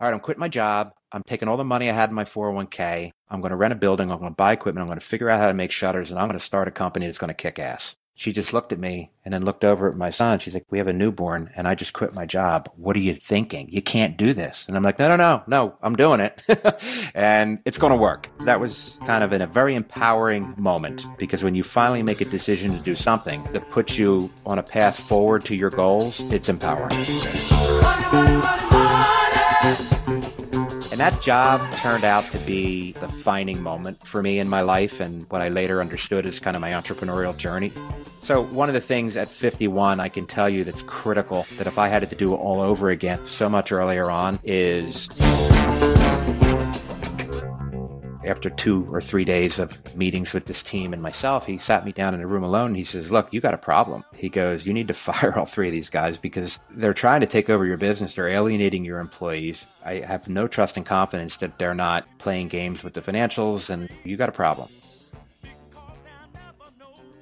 all right, I'm quitting my job. I'm taking all the money I had in my 401k. I'm going to rent a building. I'm going to buy equipment. I'm going to figure out how to make shutters and I'm going to start a company that's going to kick ass. She just looked at me and then looked over at my son. She's like, we have a newborn and I just quit my job. What are you thinking? You can't do this. And I'm like, no, no, no, no, I'm doing it. and it's going to work. That was kind of in a very empowering moment because when you finally make a decision to do something that puts you on a path forward to your goals, it's empowering. And that job turned out to be the defining moment for me in my life and what I later understood as kind of my entrepreneurial journey. So, one of the things at 51 I can tell you that's critical that if I had it to do it all over again so much earlier on is after two or three days of meetings with this team and myself, he sat me down in a room alone and he says, Look, you got a problem. He goes, You need to fire all three of these guys because they're trying to take over your business. They're alienating your employees. I have no trust and confidence that they're not playing games with the financials and you got a problem.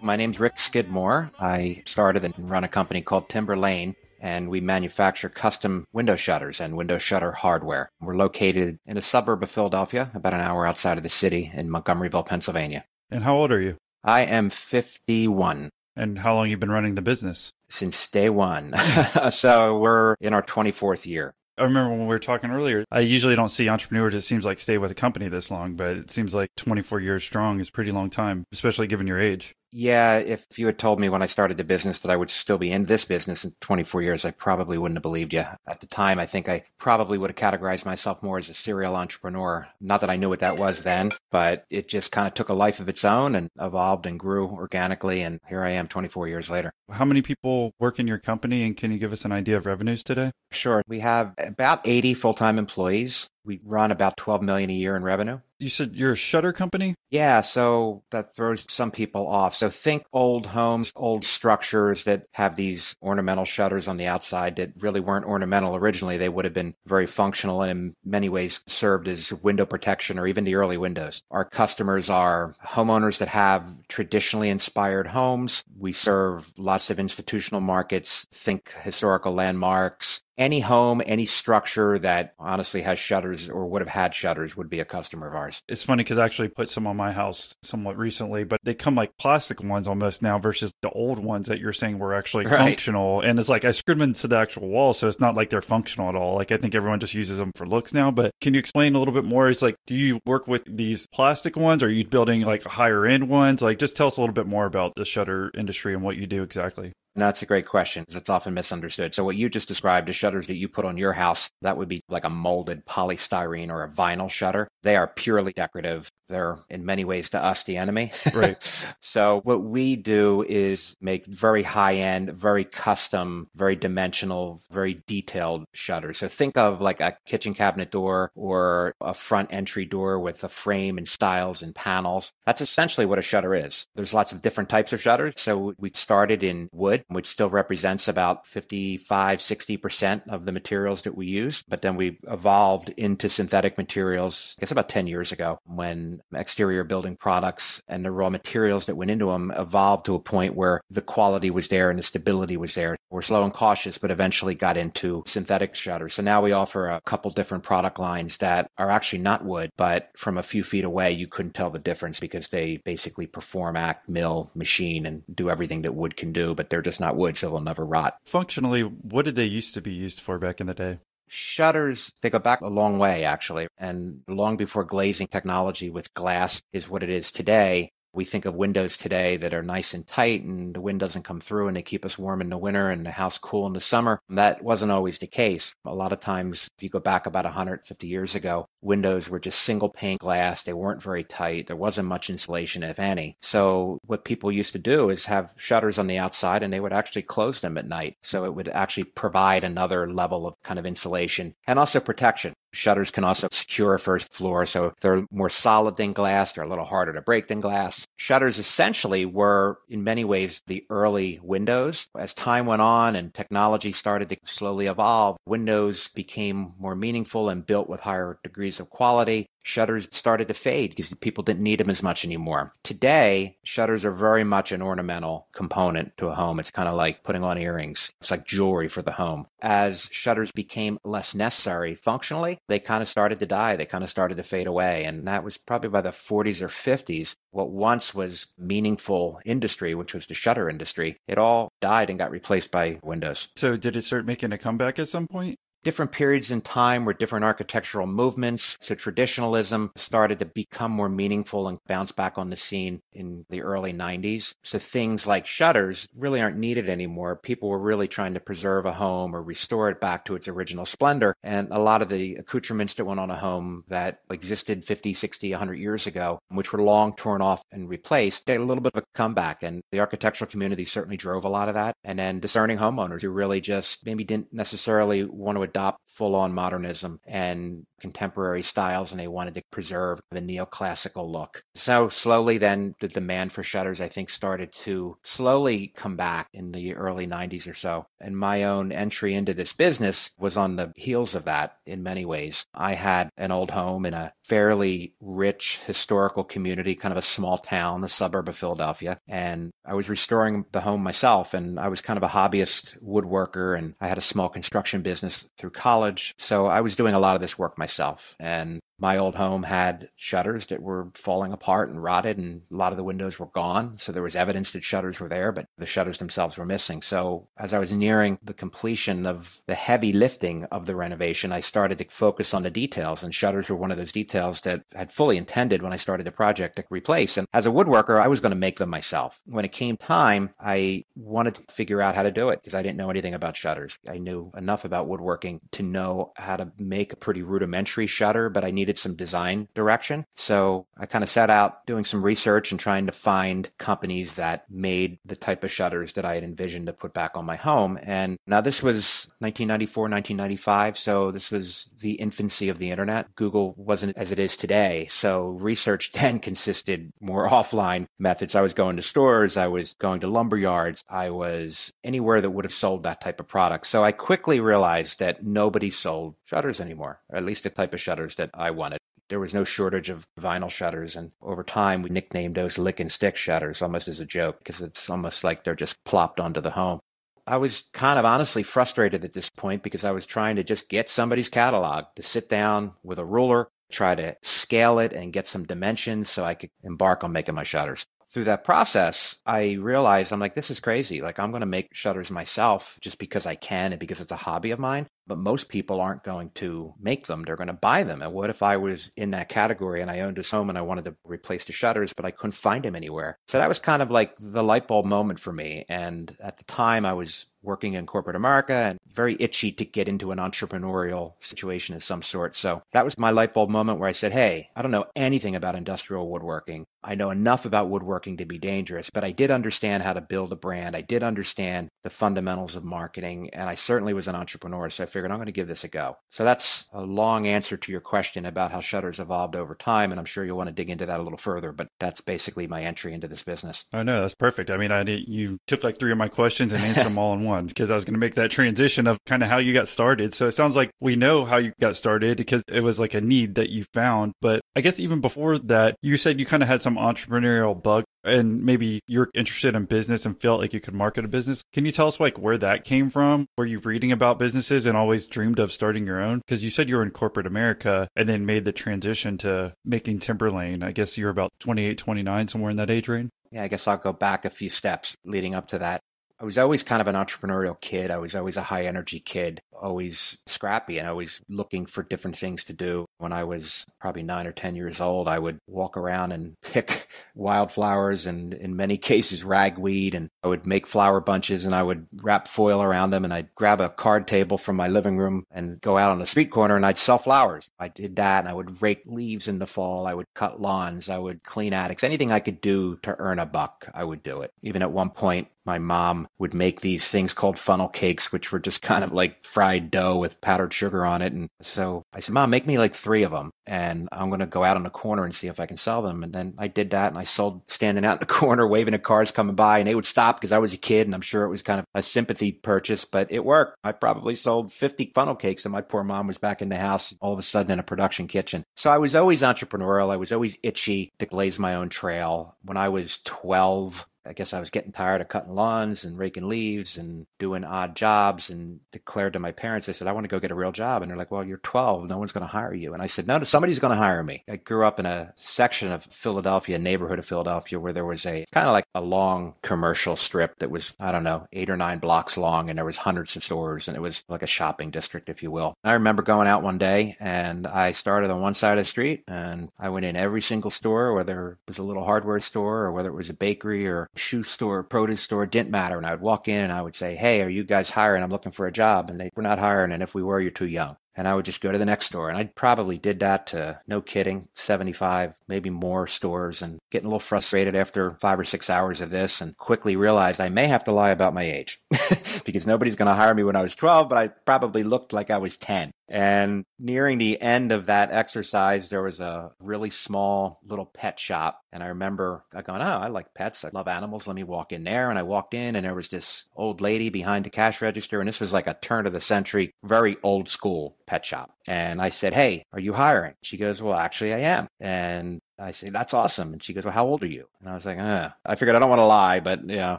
My name's Rick Skidmore. I started and run a company called Timberlane and we manufacture custom window shutters and window shutter hardware. We're located in a suburb of Philadelphia, about an hour outside of the city in Montgomeryville, Pennsylvania. And how old are you? I am 51. And how long you been running the business? Since day one. so we're in our 24th year. I remember when we were talking earlier, I usually don't see entrepreneurs, it seems like, stay with a company this long, but it seems like 24 years strong is a pretty long time, especially given your age. Yeah, if you had told me when I started the business that I would still be in this business in 24 years, I probably wouldn't have believed you. At the time, I think I probably would have categorized myself more as a serial entrepreneur. Not that I knew what that was then, but it just kind of took a life of its own and evolved and grew organically. And here I am 24 years later. How many people work in your company, and can you give us an idea of revenues today? Sure. We have about 80 full time employees. We run about 12 million a year in revenue. You said you're a shutter company? Yeah, so that throws some people off. So think old homes, old structures that have these ornamental shutters on the outside that really weren't ornamental originally. They would have been very functional and in many ways served as window protection or even the early windows. Our customers are homeowners that have traditionally inspired homes. We serve lots of institutional markets. Think historical landmarks, any home, any structure that honestly has shutters or would have had shutters would be a customer of ours. It's funny because I actually put some on my house somewhat recently, but they come like plastic ones almost now versus the old ones that you're saying were actually right. functional. And it's like I screwed them into the actual wall, so it's not like they're functional at all. Like I think everyone just uses them for looks now. But can you explain a little bit more? It's like, do you work with these plastic ones? Or are you building like higher end ones? Like just tell us a little bit more about the shutter industry and what you do exactly. That's a great question it's often misunderstood. So what you just described, the shutters that you put on your house, that would be like a molded polystyrene or a vinyl shutter. They are purely decorative. They're in many ways to us the enemy. Right. so what we do is make very high end, very custom, very dimensional, very detailed shutters. So think of like a kitchen cabinet door or a front entry door with a frame and stiles and panels. That's essentially what a shutter is. There's lots of different types of shutters. So we started in wood which still represents about 55, 60% of the materials that we use. But then we evolved into synthetic materials, I guess about 10 years ago when exterior building products and the raw materials that went into them evolved to a point where the quality was there and the stability was there. We're slow and cautious, but eventually got into synthetic shutters. So now we offer a couple different product lines that are actually not wood, but from a few feet away, you couldn't tell the difference because they basically perform, act, mill, machine, and do everything that wood can do, but they're just not wood, so it'll never rot. Functionally, what did they used to be used for back in the day? Shutters, they go back a long way, actually. And long before glazing technology with glass is what it is today, we think of windows today that are nice and tight and the wind doesn't come through and they keep us warm in the winter and the house cool in the summer. That wasn't always the case. A lot of times, if you go back about 150 years ago, windows were just single pane glass. They weren't very tight. There wasn't much insulation, if any. So what people used to do is have shutters on the outside and they would actually close them at night. So it would actually provide another level of kind of insulation and also protection. Shutters can also secure a first floor, so they're more solid than glass. They're a little harder to break than glass. Shutters essentially were, in many ways, the early windows. As time went on and technology started to slowly evolve, windows became more meaningful and built with higher degrees of quality shutters started to fade because people didn't need them as much anymore. Today, shutters are very much an ornamental component to a home. It's kind of like putting on earrings. It's like jewelry for the home. As shutters became less necessary functionally, they kind of started to die. They kind of started to fade away. And that was probably by the 40s or 50s. What once was meaningful industry, which was the shutter industry, it all died and got replaced by windows. So did it start making a comeback at some point? Different periods in time were different architectural movements. So traditionalism started to become more meaningful and bounce back on the scene in the early 90s. So things like shutters really aren't needed anymore. People were really trying to preserve a home or restore it back to its original splendor. And a lot of the accoutrements that went on a home that existed 50, 60, 100 years ago, which were long torn off and replaced, they had a little bit of a comeback. And the architectural community certainly drove a lot of that. And then discerning homeowners who really just maybe didn't necessarily want to adopt full on modernism and contemporary styles and they wanted to preserve the neoclassical look. So slowly then the demand for shutters I think started to slowly come back in the early 90s or so. And my own entry into this business was on the heels of that in many ways. I had an old home in a fairly rich historical community, kind of a small town, a suburb of Philadelphia, and I was restoring the home myself and I was kind of a hobbyist woodworker and I had a small construction business through college. So I was doing a lot of this work myself myself. And my old home had shutters that were falling apart and rotted, and a lot of the windows were gone. So there was evidence that shutters were there, but the shutters themselves were missing. So as I was nearing the completion of the heavy lifting of the renovation, I started to focus on the details, and shutters were one of those details that I had fully intended when I started the project to replace. And as a woodworker, I was going to make them myself. When it came time, I wanted to figure out how to do it because I didn't know anything about shutters. I knew enough about woodworking to know how to make a pretty rudimentary shutter, but I needed needed some design direction. So I kind of set out doing some research and trying to find companies that made the type of shutters that I had envisioned to put back on my home. And now this was 1994, 1995. So this was the infancy of the internet. Google wasn't as it is today. So research then consisted more offline methods. I was going to stores. I was going to lumber yards. I was anywhere that would have sold that type of product. So I quickly realized that nobody sold shutters anymore, or at least the type of shutters that I wanted. There was no shortage of vinyl shutters, and over time we nicknamed those lick and stick shutters almost as a joke because it's almost like they're just plopped onto the home. I was kind of honestly frustrated at this point because I was trying to just get somebody's catalog to sit down with a ruler, try to scale it and get some dimensions so I could embark on making my shutters through that process, I realized I'm like, this is crazy. Like, I'm going to make shutters myself just because I can and because it's a hobby of mine but most people aren't going to make them. They're going to buy them. And what if I was in that category and I owned a home and I wanted to replace the shutters, but I couldn't find them anywhere? So that was kind of like the light bulb moment for me. And at the time, I was working in corporate America and very itchy to get into an entrepreneurial situation of some sort. So that was my light bulb moment where I said, Hey, I don't know anything about industrial woodworking. I know enough about woodworking to be dangerous, but I did understand how to build a brand. I did understand the fundamentals of marketing, and I certainly was an entrepreneur. So I figured I'm going to give this a go. So that's a long answer to your question about how shutters evolved over time, and I'm sure you'll want to dig into that a little further. But that's basically my entry into this business. Oh no, that's perfect. I mean, I did, you took like three of my questions and answered them all in one because I was going to make that transition of kind of how you got started. So it sounds like we know how you got started because it was like a need that you found. But I guess even before that, you said you kind of had some entrepreneurial bug and maybe you're interested in business and felt like you could market a business. Can you tell us like where that came from? Were you reading about businesses and always dreamed of starting your own? Because you said you were in corporate America and then made the transition to making Timberlane. I guess you're about 28, 29, somewhere in that age range. Yeah, I guess I'll go back a few steps leading up to that. I was always kind of an entrepreneurial kid. I was always a high energy kid, always scrappy and always looking for different things to do. When I was probably nine or 10 years old, I would walk around and pick wildflowers and in many cases ragweed. And I would make flower bunches and I would wrap foil around them. And I'd grab a card table from my living room and go out on the street corner and I'd sell flowers. I did that and I would rake leaves in the fall. I would cut lawns. I would clean attics. Anything I could do to earn a buck, I would do it. Even at one point, my mom would make these things called funnel cakes, which were just kind of like fried dough with powdered sugar on it. And so I said, Mom, make me like three of them and I'm going to go out on the corner and see if I can sell them. And then I did that and I sold standing out in the corner, waving at cars coming by and they would stop because I was a kid and I'm sure it was kind of a sympathy purchase, but it worked. I probably sold 50 funnel cakes and my poor mom was back in the house all of a sudden in a production kitchen. So I was always entrepreneurial. I was always itchy to blaze my own trail. When I was 12, I guess I was getting tired of cutting lawns and raking leaves and doing odd jobs and declared to my parents, I said, I want to go get a real job. And they're like, well, you're 12. No one's going to hire you. And I said, no, somebody's going to hire me. I grew up in a section of Philadelphia, neighborhood of Philadelphia, where there was a kind of like a long commercial strip that was, I don't know, eight or nine blocks long. And there was hundreds of stores and it was like a shopping district, if you will. I remember going out one day and I started on one side of the street and I went in every single store, whether it was a little hardware store or whether it was a bakery or shoe store, produce store, didn't matter. And I would walk in and I would say, Hey, are you guys hiring? I'm looking for a job. And they were not hiring. And if we were, you're too young and I would just go to the next store. And I probably did that to, no kidding, 75, maybe more stores and getting a little frustrated after five or six hours of this and quickly realized I may have to lie about my age because nobody's going to hire me when I was 12, but I probably looked like I was 10. And nearing the end of that exercise, there was a really small little pet shop. And I remember I going, Oh, I like pets. I love animals. Let me walk in there. And I walked in and there was this old lady behind the cash register. And this was like a turn of the century, very old school pet shop. And I said, Hey, are you hiring? She goes, Well, actually, I am. And I say, that's awesome. And she goes, well, how old are you? And I was like, uh, I figured I don't want to lie, but you know,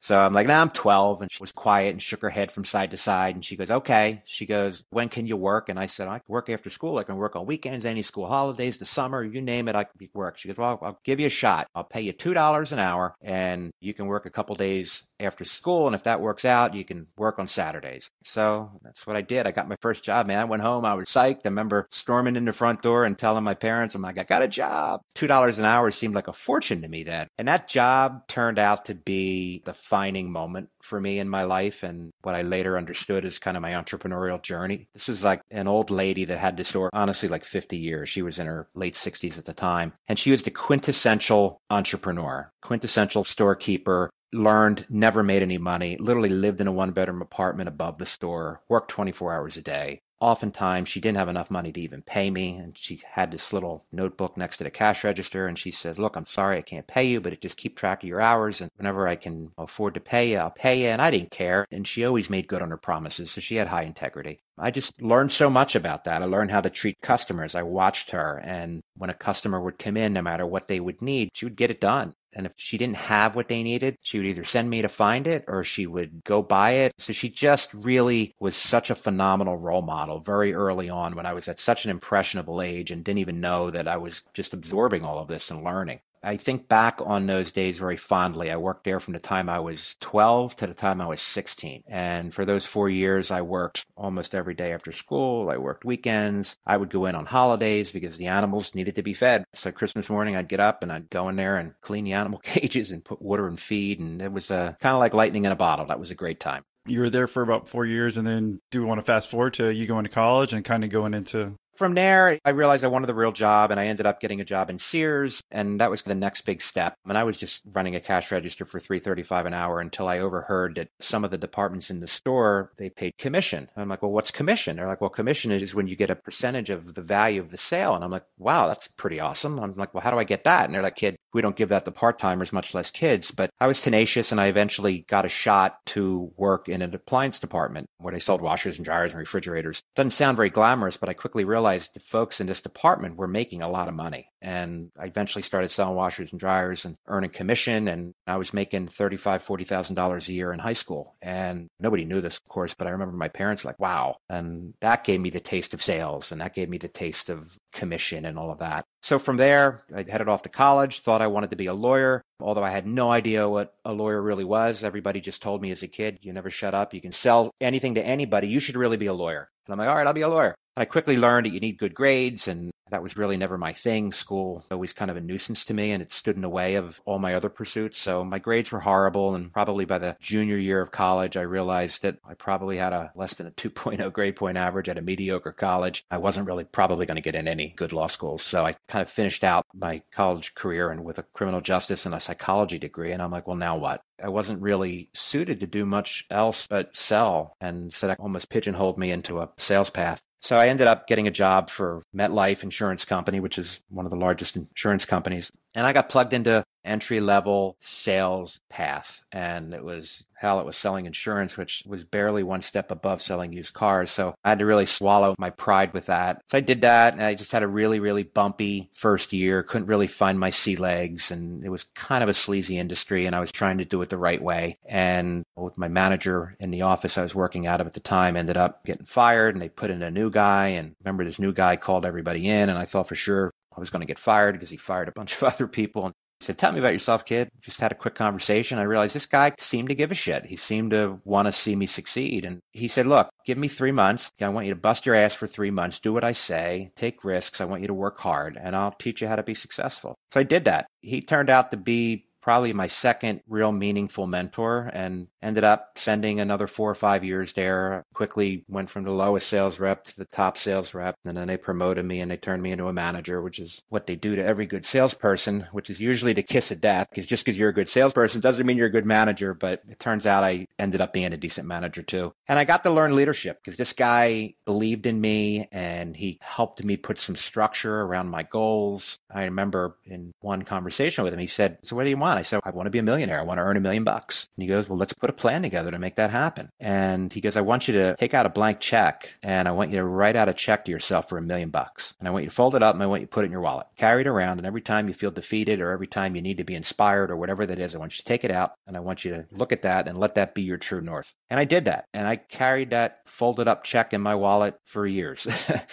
so I'm like, nah, I'm 12. And she was quiet and shook her head from side to side. And she goes, okay. She goes, when can you work? And I said, I can work after school. I can work on weekends, any school holidays, the summer, you name it, I can work. She goes, well, I'll give you a shot. I'll pay you $2 an hour and you can work a couple days after school. And if that works out, you can work on Saturdays. So that's what I did. I got my first job, man. I went home. I was psyched. I remember storming in the front door and telling my parents, I'm like, I got a job. $2 an hour seemed like a fortune to me then. And that job turned out to be the defining moment for me in my life and what I later understood as kind of my entrepreneurial journey. This is like an old lady that had the store, honestly, like 50 years. She was in her late 60s at the time. And she was the quintessential entrepreneur, quintessential storekeeper, learned, never made any money, literally lived in a one bedroom apartment above the store, worked 24 hours a day. Oftentimes, she didn't have enough money to even pay me, and she had this little notebook next to the cash register, and she says, "Look, I'm sorry I can't pay you, but it just keep track of your hours, and whenever I can afford to pay you, I'll pay you." And I didn't care, and she always made good on her promises, so she had high integrity. I just learned so much about that. I learned how to treat customers. I watched her, and when a customer would come in, no matter what they would need, she would get it done. And if she didn't have what they needed, she would either send me to find it or she would go buy it. So she just really was such a phenomenal role model very early on when I was at such an impressionable age and didn't even know that I was just absorbing all of this and learning. I think back on those days very fondly. I worked there from the time I was 12 to the time I was 16. And for those four years, I worked almost every day after school. I worked weekends. I would go in on holidays because the animals needed to be fed. So Christmas morning, I'd get up and I'd go in there and clean the animal cages and put water and feed. And it was uh, kind of like lightning in a bottle. That was a great time. You were there for about four years, and then do we want to fast forward to you going to college and kind of going into from there, I realized I wanted the real job and I ended up getting a job in Sears and that was the next big step. And I was just running a cash register for 335 an hour until I overheard that some of the departments in the store, they paid commission. And I'm like, well, what's commission? They're like, well, commission is when you get a percentage of the value of the sale. And I'm like, wow, that's pretty awesome. I'm like, well, how do I get that? And they're like, kid, we don't give that to part timers, much less kids. But I was tenacious and I eventually got a shot to work in an appliance department where they sold washers and dryers and refrigerators. Doesn't sound very glamorous, but I quickly realized the folks in this department were making a lot of money. And I eventually started selling washers and dryers and earning commission. And I was making thirty-five, forty thousand dollars a year in high school. And nobody knew this, of course, but I remember my parents like, wow. And that gave me the taste of sales and that gave me the taste of commission and all of that. So from there, I headed off to college, thought I wanted to be a lawyer, although I had no idea what a lawyer really was. Everybody just told me as a kid, you never shut up. You can sell anything to anybody. You should really be a lawyer. And I'm like, all right, I'll be a lawyer. And I quickly learned that you need good grades and That was really never my thing. School always kind of a nuisance to me and it stood in the way of all my other pursuits. So my grades were horrible. And probably by the junior year of college, I realized that I probably had a less than a 2.0 grade point average at a mediocre college. I wasn't really probably going to get in any good law schools. So I kind of finished out my college career and with a criminal justice and a psychology degree. And I'm like, well, now what? I wasn't really suited to do much else but sell. And so that almost pigeonholed me into a sales path. So I ended up getting a job for MetLife Insurance Company, which is one of the largest insurance companies. And I got plugged into entry level sales path. And it was hell, it was selling insurance, which was barely one step above selling used cars. So I had to really swallow my pride with that. So I did that. And I just had a really, really bumpy first year. Couldn't really find my sea legs. And it was kind of a sleazy industry. And I was trying to do it the right way. And with my manager in the office I was working out of at the time ended up getting fired and they put in a new guy. And remember, this new guy called everybody in. And I thought for sure I was going to get fired because he fired a bunch of other people. And he said, Tell me about yourself, kid. Just had a quick conversation. I realized this guy seemed to give a shit. He seemed to want to see me succeed. And he said, Look, give me three months. I want you to bust your ass for three months. Do what I say. Take risks. I want you to work hard, and I'll teach you how to be successful. So I did that. He turned out to be probably my second real meaningful mentor and ended up spending another four or five years there. Quickly went from the lowest sales rep to the top sales rep. And then they promoted me and they turned me into a manager, which is what they do to every good salesperson, which is usually to kiss of death. Because just because you're a good salesperson doesn't mean you're a good manager. But it turns out I ended up being a decent manager too. And I got to learn leadership because this guy believed in me and he helped me put some structure around my goals. I remember in one conversation with him, he said, So what do you want? I said, I want to be a millionaire. I want to earn a million bucks. And he goes, Well, let's put a plan together to make that happen. And he goes, I want you to take out a blank check and I want you to write out a check to yourself for a million bucks. And I want you to fold it up and I want you to put it in your wallet. Carry it around. And every time you feel defeated or every time you need to be inspired or whatever that is, I want you to take it out and I want you to look at that and let that be your true north. And I did that. And I carried that folded up check in my wallet for years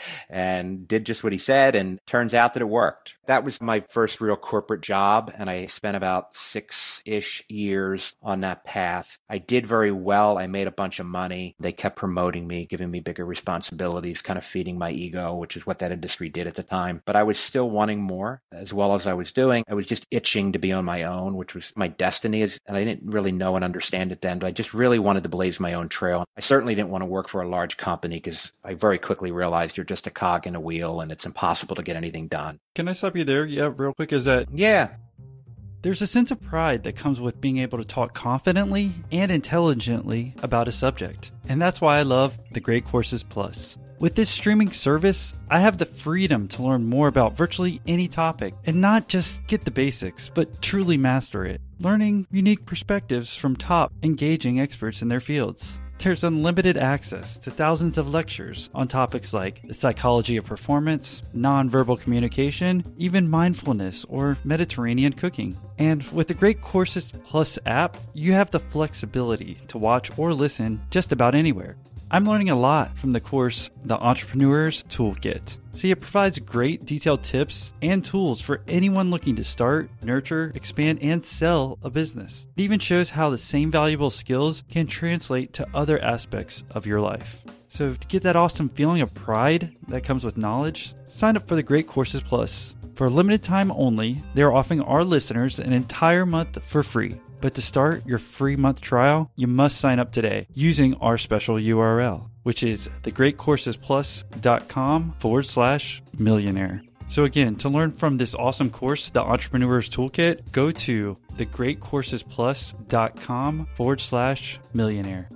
and did just what he said. And turns out that it worked. That was my first real corporate job. And I spent about six ish years on that path. I did very well. I made a bunch of money. They kept promoting me, giving me bigger responsibilities, kind of feeding my ego, which is what that industry did at the time. But I was still wanting more as well as I was doing. I was just itching to be on my own, which was my destiny. And I didn't really know and understand it then, but I just really wanted to blaze my own trail. I certainly didn't want to work for a large company because I very quickly realized you're just a cog in a wheel and it's impossible to get anything done. Can I stop you there? Yeah, real quick. Is that yeah? There's a sense of pride that comes with being able to talk confidently and intelligently about a subject. And that's why I love the Great Courses Plus. With this streaming service, I have the freedom to learn more about virtually any topic and not just get the basics, but truly master it, learning unique perspectives from top, engaging experts in their fields. There's unlimited access to thousands of lectures on topics like the psychology of performance, nonverbal communication, even mindfulness or Mediterranean cooking. And with the Great Courses Plus app, you have the flexibility to watch or listen just about anywhere. I'm learning a lot from the course The Entrepreneur's Toolkit. See, it provides great detailed tips and tools for anyone looking to start, nurture, expand, and sell a business. It even shows how the same valuable skills can translate to other aspects of your life. So, to get that awesome feeling of pride that comes with knowledge, sign up for the Great Courses Plus. For a limited time only, they are offering our listeners an entire month for free. But to start your free month trial, you must sign up today using our special URL, which is thegreatcoursesplus.com forward slash millionaire. So again, to learn from this awesome course, the Entrepreneur's Toolkit, go to thegreatcoursesplus.com forward slash millionaire.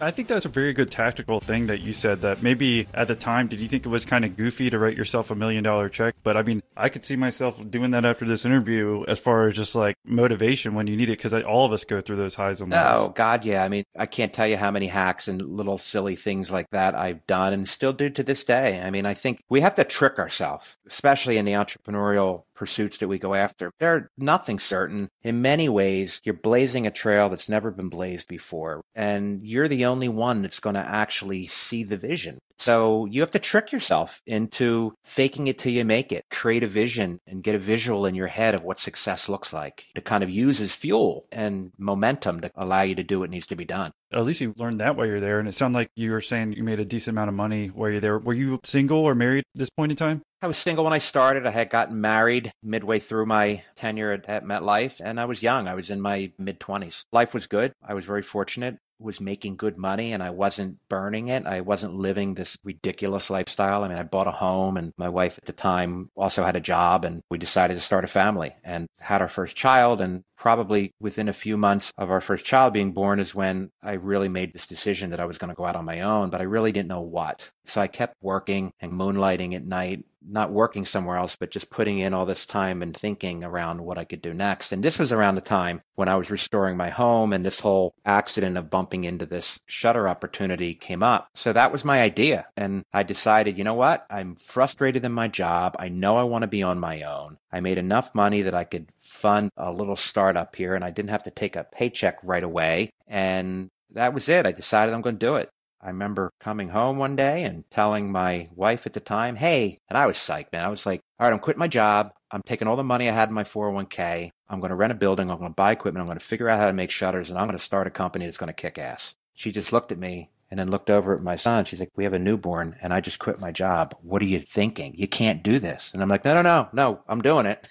I think that's a very good tactical thing that you said that maybe at the time, did you think it was kind of goofy to write yourself a million dollar check? But I mean, I could see myself doing that after this interview as far as just like motivation when you need it because all of us go through those highs and lows. Oh, God, yeah. I mean, I can't tell you how many hacks and little silly things like that I've done and still do to this day. I mean, I think we have to trick ourselves, especially in the entrepreneurial pursuits that we go after. They're nothing certain. In many ways, you're blazing a trail that's never been blazed before, and you're the only one that's going to actually see the vision. So you have to trick yourself into faking it till you make it. Create a vision and get a visual in your head of what success looks like to kind of use as fuel and momentum to allow you to do what needs to be done. At least you learned that while you're there. And it sounded like you were saying you made a decent amount of money while you're there. Were you single or married at this point in time? I was single when I started. I had gotten married midway through my tenure at, at MetLife, and I was young. I was in my mid 20s. Life was good. I was very fortunate was making good money and I wasn't burning it. I wasn't living this ridiculous lifestyle. I mean, I bought a home and my wife at the time also had a job and we decided to start a family and had our first child. And probably within a few months of our first child being born is when I really made this decision that I was going to go out on my own, but I really didn't know what. So I kept working and moonlighting at night not working somewhere else, but just putting in all this time and thinking around what I could do next. And this was around the time when I was restoring my home and this whole accident of bumping into this shutter opportunity came up. So that was my idea. And I decided, you know what? I'm frustrated in my job. I know I want to be on my own. I made enough money that I could fund a little startup here and I didn't have to take a paycheck right away. And that was it. I decided I'm going to do it. I remember coming home one day and telling my wife at the time, hey, and I was psyched, man. I was like, all right, I'm quitting my job. I'm taking all the money I had in my 401k. I'm going to rent a building. I'm going to buy equipment. I'm going to figure out how to make shutters and I'm going to start a company that's going to kick ass. She just looked at me and then looked over at my son. She's like, We have a newborn and I just quit my job. What are you thinking? You can't do this. And I'm like, No, no, no, no, I'm doing it.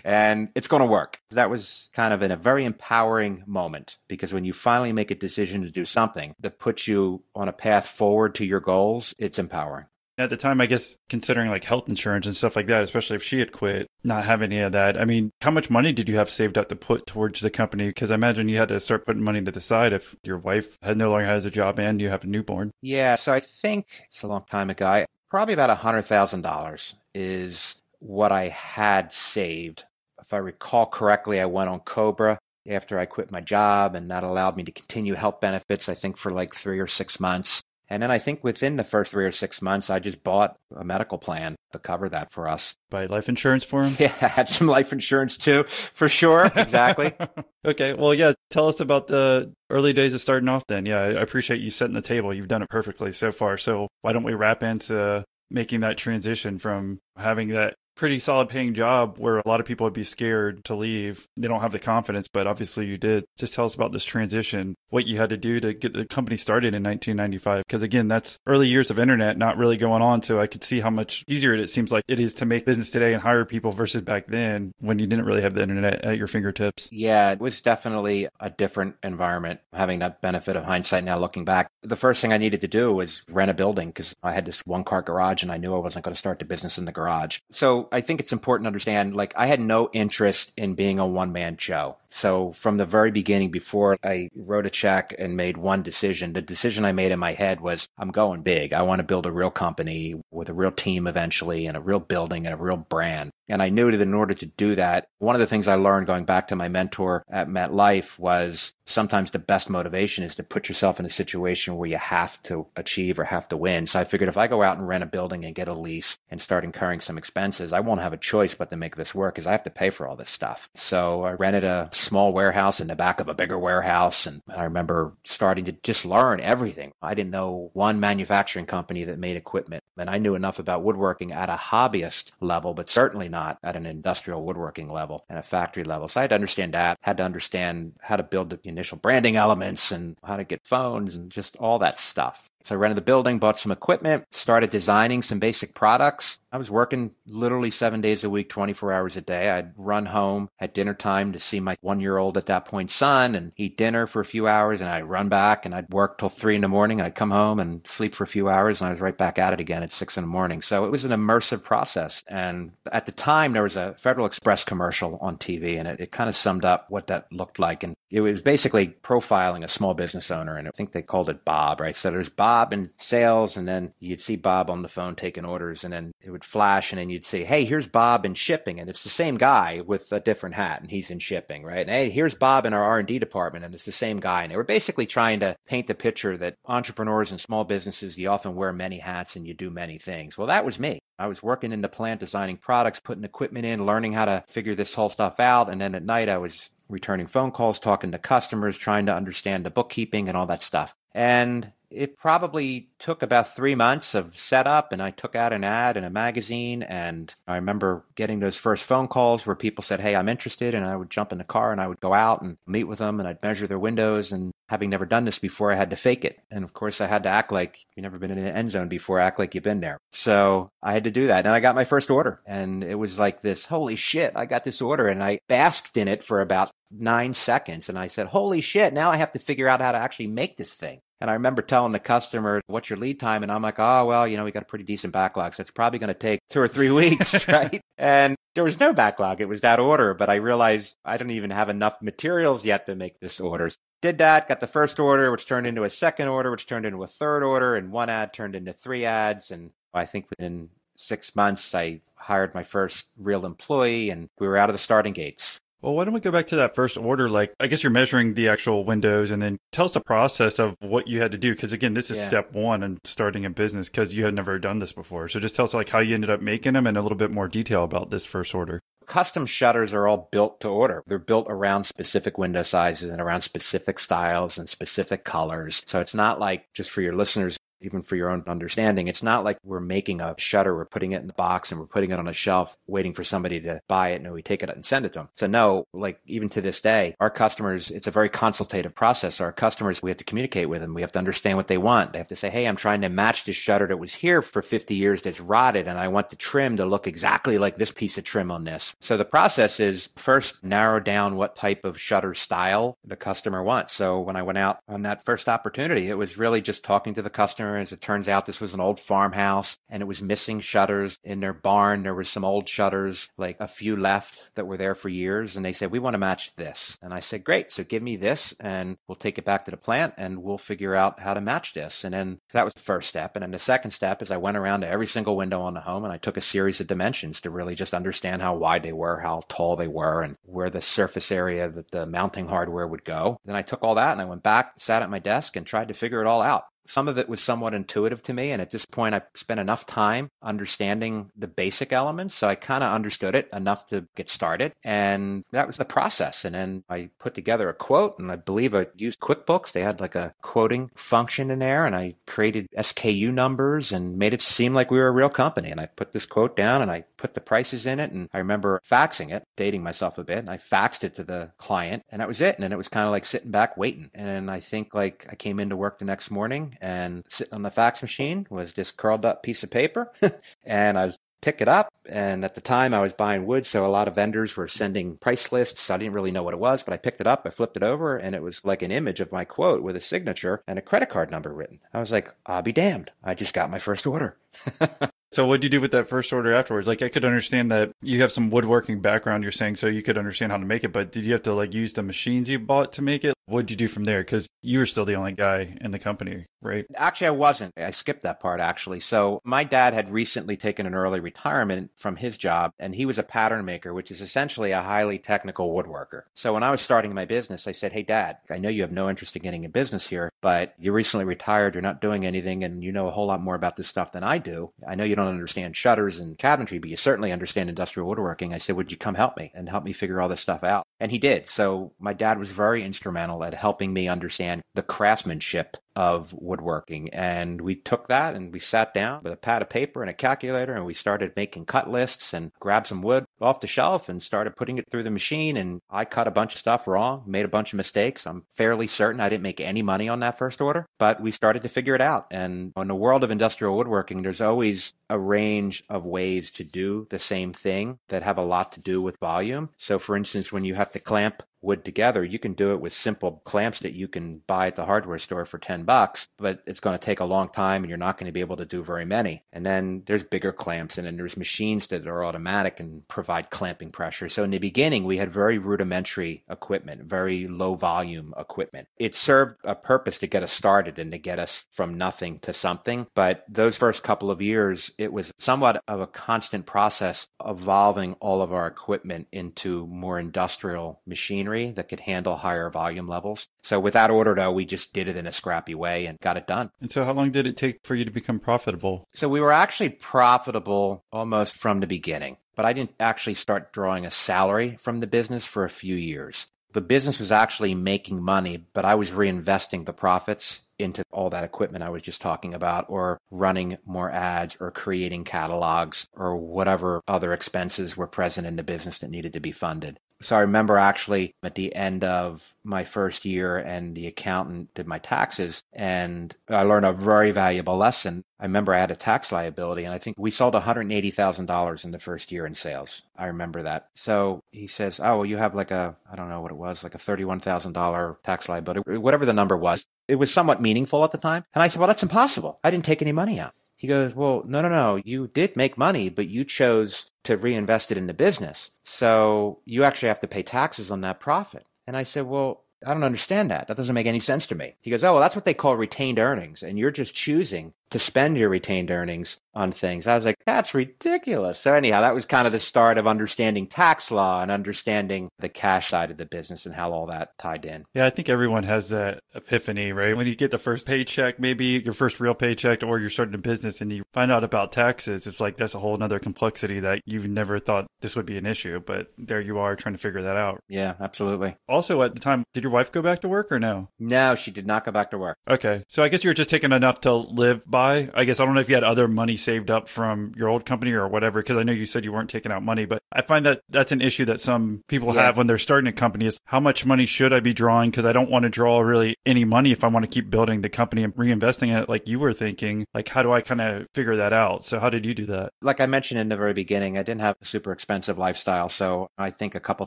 and it's going to work. That was kind of in a very empowering moment because when you finally make a decision to do something that puts you on a path forward to your goals, it's empowering at the time, I guess considering like health insurance and stuff like that, especially if she had quit, not having any of that. I mean, how much money did you have saved up to put towards the company? Because I imagine you had to start putting money to the side if your wife had no longer has a job and you have a newborn. Yeah, so I think it's a long time ago. Probably about a hundred thousand dollars is what I had saved. If I recall correctly, I went on COBRA after I quit my job, and that allowed me to continue health benefits. I think for like three or six months. And then I think within the first three or six months, I just bought a medical plan to cover that for us. Buy life insurance for him? Yeah, I had some life insurance too, for sure. Exactly. okay. Well, yeah. Tell us about the early days of starting off then. Yeah, I appreciate you setting the table. You've done it perfectly so far. So why don't we wrap into making that transition from having that pretty solid paying job where a lot of people would be scared to leave. They don't have the confidence, but obviously you did. Just tell us about this transition, what you had to do to get the company started in 1995. Because again, that's early years of internet not really going on. So I could see how much easier it seems like it is to make business today and hire people versus back then when you didn't really have the internet at your fingertips. Yeah, it was definitely a different environment having that benefit of hindsight now looking back. The first thing I needed to do was rent a building because I had this one car garage and I knew I wasn't going to start the business in the garage. So I think it's important to understand like I had no interest in being a one man show. So from the very beginning, before I wrote a check and made one decision, the decision I made in my head was I'm going big. I want to build a real company with a real team eventually and a real building and a real brand. And I knew that in order to do that, one of the things I learned going back to my mentor at MetLife was sometimes the best motivation is to put yourself in a situation where you have to achieve or have to win. So I figured if I go out and rent a building and get a lease and start incurring some expenses, I won't have a choice but to make this work because I have to pay for all this stuff. So I rented a small warehouse in the back of a bigger warehouse. And I remember starting to just learn everything. I didn't know one manufacturing company that made equipment. And I knew enough about woodworking at a hobbyist level, but certainly not at an industrial woodworking level and a factory level. So I had to understand that, had to understand how to build the initial branding elements and how to get phones and just all that stuff. So I rented the building, bought some equipment, started designing some basic products. I was working literally seven days a week, 24 hours a day. I'd run home at dinner time to see my one year old at that point son and eat dinner for a few hours. And I'd run back and I'd work till three in the morning. I'd come home and sleep for a few hours and I was right back at it again at six in the morning. So it was an immersive process. And at the time, there was a Federal Express commercial on TV and it, it kind of summed up what that looked like. And it was basically profiling a small business owner. And I think they called it Bob, right? So there's Bob in sales, and then you'd see Bob on the phone taking orders, and then it would flash, and then you'd say, "Hey, here's Bob in shipping," and it's the same guy with a different hat, and he's in shipping, right? And hey, here's Bob in our R and D department, and it's the same guy. And they were basically trying to paint the picture that entrepreneurs and small businesses, you often wear many hats and you do many things. Well, that was me. I was working in the plant, designing products, putting equipment in, learning how to figure this whole stuff out, and then at night I was returning phone calls, talking to customers, trying to understand the bookkeeping and all that stuff. And it probably took about three months of setup and I took out an ad in a magazine and I remember getting those first phone calls where people said, Hey, I'm interested and I would jump in the car and I would go out and meet with them and I'd measure their windows and having never done this before, I had to fake it. And of course, I had to act like you've never been in an end zone before, act like you've been there. So I had to do that. And I got my first order. And it was like this holy shit, I got this order. And I basked in it for about nine seconds. And I said, holy shit, now I have to figure out how to actually make this thing. And I remember telling the customer, what's your lead time? And I'm like, oh, well, you know, we got a pretty decent backlog. So it's probably going to take two or three weeks, right? and there was no backlog. It was that order. But I realized I don't even have enough materials yet to make this order. Did that, got the first order, which turned into a second order, which turned into a third order, and one ad turned into three ads. And I think within six months, I hired my first real employee and we were out of the starting gates. Well, why don't we go back to that first order? Like, I guess you're measuring the actual windows and then tell us the process of what you had to do. Cause again, this is yeah. step one in starting a business because you had never done this before. So just tell us like how you ended up making them and a little bit more detail about this first order. Custom shutters are all built to order. They're built around specific window sizes and around specific styles and specific colors. So it's not like just for your listeners, even for your own understanding, it's not like we're making a shutter, we're putting it in the box and we're putting it on a shelf, waiting for somebody to buy it and we take it and send it to them. So no, like even to this day, our customers, it's a very consultative process. Our customers, we have to communicate with them. We have to understand what they want. They have to say, Hey, I'm trying to match this shutter that was here for 50 years that's rotted and I want the trim to look exactly like this piece of trim on this. So the process is first narrow down what type of shutter style the customer wants. So when I went out on that first opportunity, it was really just talking to the customer as it turns out, this was an old farmhouse and it was missing shutters in their barn. There were some old shutters, like a few left that were there for years. And they said, we want to match this. And I said, great. So give me this and we'll take it back to the plant and we'll figure out how to match this. And then that was the first step. And then the second step is I went around to every single window on the home and I took a series of dimensions to really just understand how wide they were, how tall they were, and where the surface area that the mounting hardware would go. Then I took all that and I went back, sat at my desk and tried to figure it all out. Some of it was somewhat intuitive to me. And at this point, I spent enough time understanding the basic elements. So I kind of understood it enough to get started. And that was the process. And then I put together a quote and I believe I used QuickBooks. They had like a quoting function in there and I created SKU numbers and made it seem like we were a real company. And I put this quote down and I put the prices in it. And I remember faxing it, dating myself a bit. And I faxed it to the client and that was it. And then it was kind of like sitting back waiting. And I think like I came into work the next morning and sitting on the fax machine was this curled up piece of paper. and I was pick it up. And at the time I was buying wood, so a lot of vendors were sending price lists. I didn't really know what it was, but I picked it up, I flipped it over, and it was like an image of my quote with a signature and a credit card number written. I was like, I'll be damned. I just got my first order. So what did you do with that first order afterwards? Like I could understand that you have some woodworking background you're saying so you could understand how to make it, but did you have to like use the machines you bought to make it? What did you do from there? Cuz you were still the only guy in the company, right? Actually, I wasn't. I skipped that part actually. So my dad had recently taken an early retirement from his job and he was a pattern maker, which is essentially a highly technical woodworker. So when I was starting my business, I said, "Hey dad, I know you have no interest in getting a business here, but you recently retired, you're not doing anything and you know a whole lot more about this stuff than I do. I know you don't understand shutters and cabinetry, but you certainly understand industrial woodworking. I said, Would you come help me and help me figure all this stuff out? And he did. So my dad was very instrumental at helping me understand the craftsmanship of woodworking. And we took that and we sat down with a pad of paper and a calculator and we started making cut lists and grabbed some wood off the shelf and started putting it through the machine. And I cut a bunch of stuff wrong, made a bunch of mistakes. I'm fairly certain I didn't make any money on that first order, but we started to figure it out. And in the world of industrial woodworking, there's always a range of ways to do the same thing that have a lot to do with volume. So for instance, when you have to clamp wood together. You can do it with simple clamps that you can buy at the hardware store for 10 bucks, but it's going to take a long time and you're not going to be able to do very many. And then there's bigger clamps and then there's machines that are automatic and provide clamping pressure. So in the beginning, we had very rudimentary equipment, very low volume equipment. It served a purpose to get us started and to get us from nothing to something. But those first couple of years, it was somewhat of a constant process evolving all of our equipment into more industrial machinery machinery that could handle higher volume levels. So with that order, though, we just did it in a scrappy way and got it done. And so how long did it take for you to become profitable? So we were actually profitable almost from the beginning, but I didn't actually start drawing a salary from the business for a few years. The business was actually making money, but I was reinvesting the profits into all that equipment I was just talking about, or running more ads, or creating catalogs, or whatever other expenses were present in the business that needed to be funded. So I remember actually at the end of my first year and the accountant did my taxes and I learned a very valuable lesson. I remember I had a tax liability and I think we sold $180,000 in the first year in sales. I remember that. So he says, Oh, well, you have like a, I don't know what it was, like a $31,000 tax liability, whatever the number was. It was somewhat meaningful at the time. And I said, Well, that's impossible. I didn't take any money out. He goes, Well, no, no, no. You did make money, but you chose to reinvest it in the business. So you actually have to pay taxes on that profit. And I said, Well, I don't understand that. That doesn't make any sense to me. He goes, Oh, well, that's what they call retained earnings. And you're just choosing to spend your retained earnings on things. I was like, that's ridiculous. So anyhow, that was kind of the start of understanding tax law and understanding the cash side of the business and how all that tied in. Yeah, I think everyone has that epiphany, right? When you get the first paycheck, maybe your first real paycheck, or you're starting a business and you find out about taxes, it's like that's a whole other complexity that you've never thought this would be an issue. But there you are trying to figure that out. Yeah, absolutely. Also, at the time, did your wife go back to work or no? No, she did not go back to work. Okay. So I guess you were just taking enough to live by buy. I guess I don't know if you had other money saved up from your old company or whatever, because I know you said you weren't taking out money, but I find that that's an issue that some people yeah. have when they're starting a company is how much money should I be drawing? Because I don't want to draw really any money if I want to keep building the company and reinvesting it like you were thinking. Like, how do I kind of figure that out? So, how did you do that? Like I mentioned in the very beginning, I didn't have a super expensive lifestyle. So, I think a couple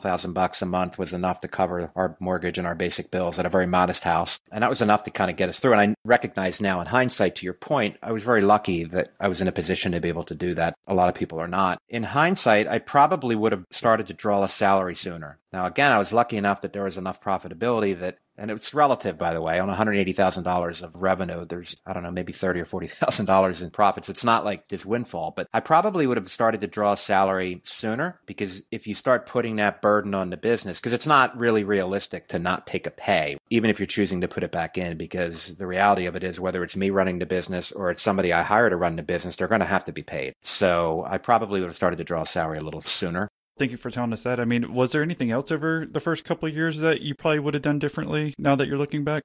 thousand bucks a month was enough to cover our mortgage and our basic bills at a very modest house. And that was enough to kind of get us through. And I recognize now in hindsight, to your point, point, I was very lucky that I was in a position to be able to do that. A lot of people are not. In hindsight, I probably would have started to draw a salary sooner. Now, again, I was lucky enough that there was enough profitability that, and it's relative, by the way, on $180,000 of revenue, there's, I don't know, maybe thirty or $40,000 in profits. It's not like this windfall, but I probably would have started to draw salary sooner because if you start putting that burden on the business, because it's not really realistic to not take a pay, even if you're choosing to put it back in, because the reality of it is whether it's me running the business or it's somebody I hire to run the business, they're going to have to be paid. So I probably would have started to draw salary a little sooner. Thank you for telling us that. I mean, was there anything else over the first couple of years that you probably would have done differently now that you're looking back?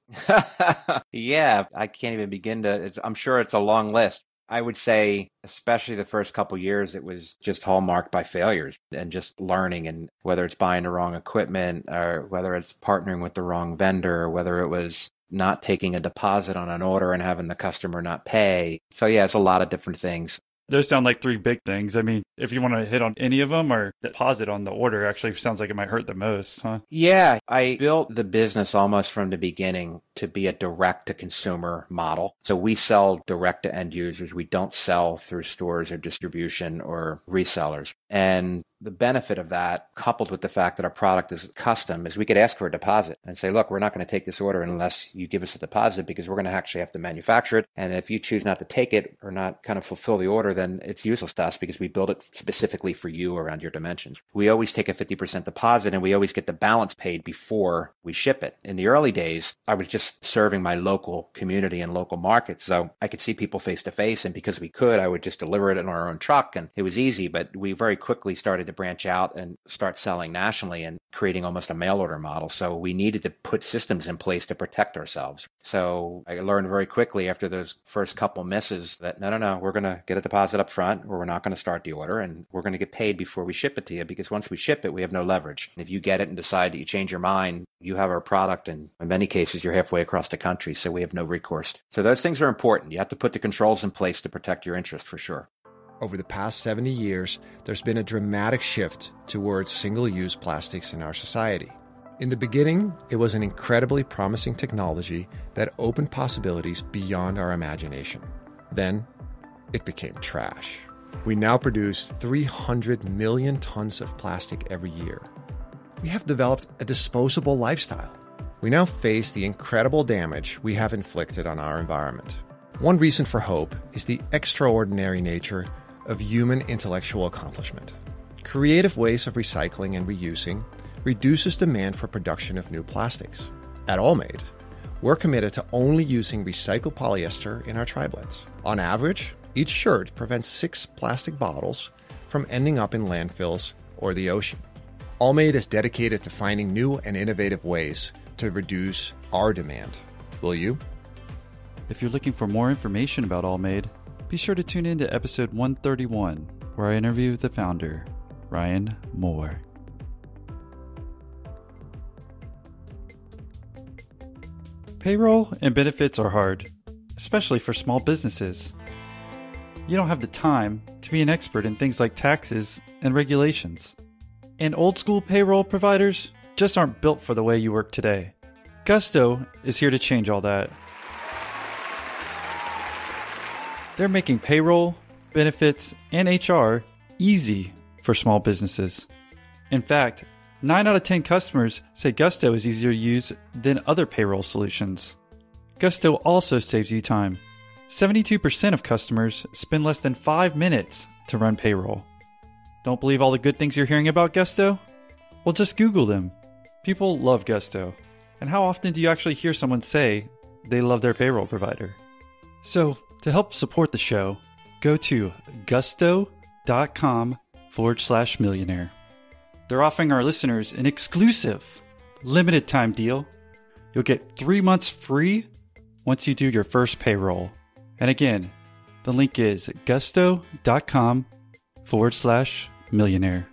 yeah, I can't even begin to. I'm sure it's a long list. I would say, especially the first couple years, it was just hallmarked by failures and just learning. And whether it's buying the wrong equipment or whether it's partnering with the wrong vendor or whether it was not taking a deposit on an order and having the customer not pay. So, yeah, it's a lot of different things. Those sound like three big things. I mean, if you want to hit on any of them or deposit on the order, actually sounds like it might hurt the most, huh? Yeah, I built the business almost from the beginning to be a direct to consumer model. So we sell direct to end users. We don't sell through stores or distribution or resellers. And the benefit of that, coupled with the fact that our product is custom, is we could ask for a deposit and say, look, we're not going to take this order unless you give us a deposit because we're going to actually have to manufacture it. And if you choose not to take it or not kind of fulfill the order, then it's useless to us because we build it specifically for you around your dimensions. We always take a 50% deposit and we always get the balance paid before we ship it. In the early days, I was just serving my local community and local markets. So I could see people face to face. And because we could, I would just deliver it in our own truck and it was easy. But we very quickly started to branch out and start selling nationally and creating almost a mail order model. So we needed to put systems in place to protect ourselves. So I learned very quickly after those first couple misses that no, no, no, we're going to get a deposit up front or we're not going to start the order and we're going to get paid before we ship it to you because once we ship it, we have no leverage. And if you get it and decide that you change your mind, you have our product and in many cases you're halfway across the country. So we have no recourse. So those things are important. You have to put the controls in place to protect your interest for sure. Over the past 70 years, there's been a dramatic shift towards single use plastics in our society. In the beginning, it was an incredibly promising technology that opened possibilities beyond our imagination. Then, it became trash. We now produce 300 million tons of plastic every year. We have developed a disposable lifestyle. We now face the incredible damage we have inflicted on our environment. One reason for hope is the extraordinary nature of human intellectual accomplishment. Creative ways of recycling and reusing reduces demand for production of new plastics. At Allmade, we're committed to only using recycled polyester in our tri-blends. On average, each shirt prevents six plastic bottles from ending up in landfills or the ocean. Allmade is dedicated to finding new and innovative ways to reduce our demand. Will you? If you're looking for more information about AllMade, be sure to tune in to episode 131, where I interview the founder, Ryan Moore. Payroll and benefits are hard, especially for small businesses. You don't have the time to be an expert in things like taxes and regulations. And old school payroll providers just aren't built for the way you work today. Gusto is here to change all that. They're making payroll, benefits, and HR easy for small businesses. In fact, 9 out of 10 customers say Gusto is easier to use than other payroll solutions. Gusto also saves you time. 72% of customers spend less than 5 minutes to run payroll. Don't believe all the good things you're hearing about Gusto? Well, just Google them. People love Gusto. And how often do you actually hear someone say they love their payroll provider? So, to help support the show, go to gusto.com forward slash millionaire. They're offering our listeners an exclusive limited time deal. You'll get three months free once you do your first payroll. And again, the link is gusto.com forward slash millionaire.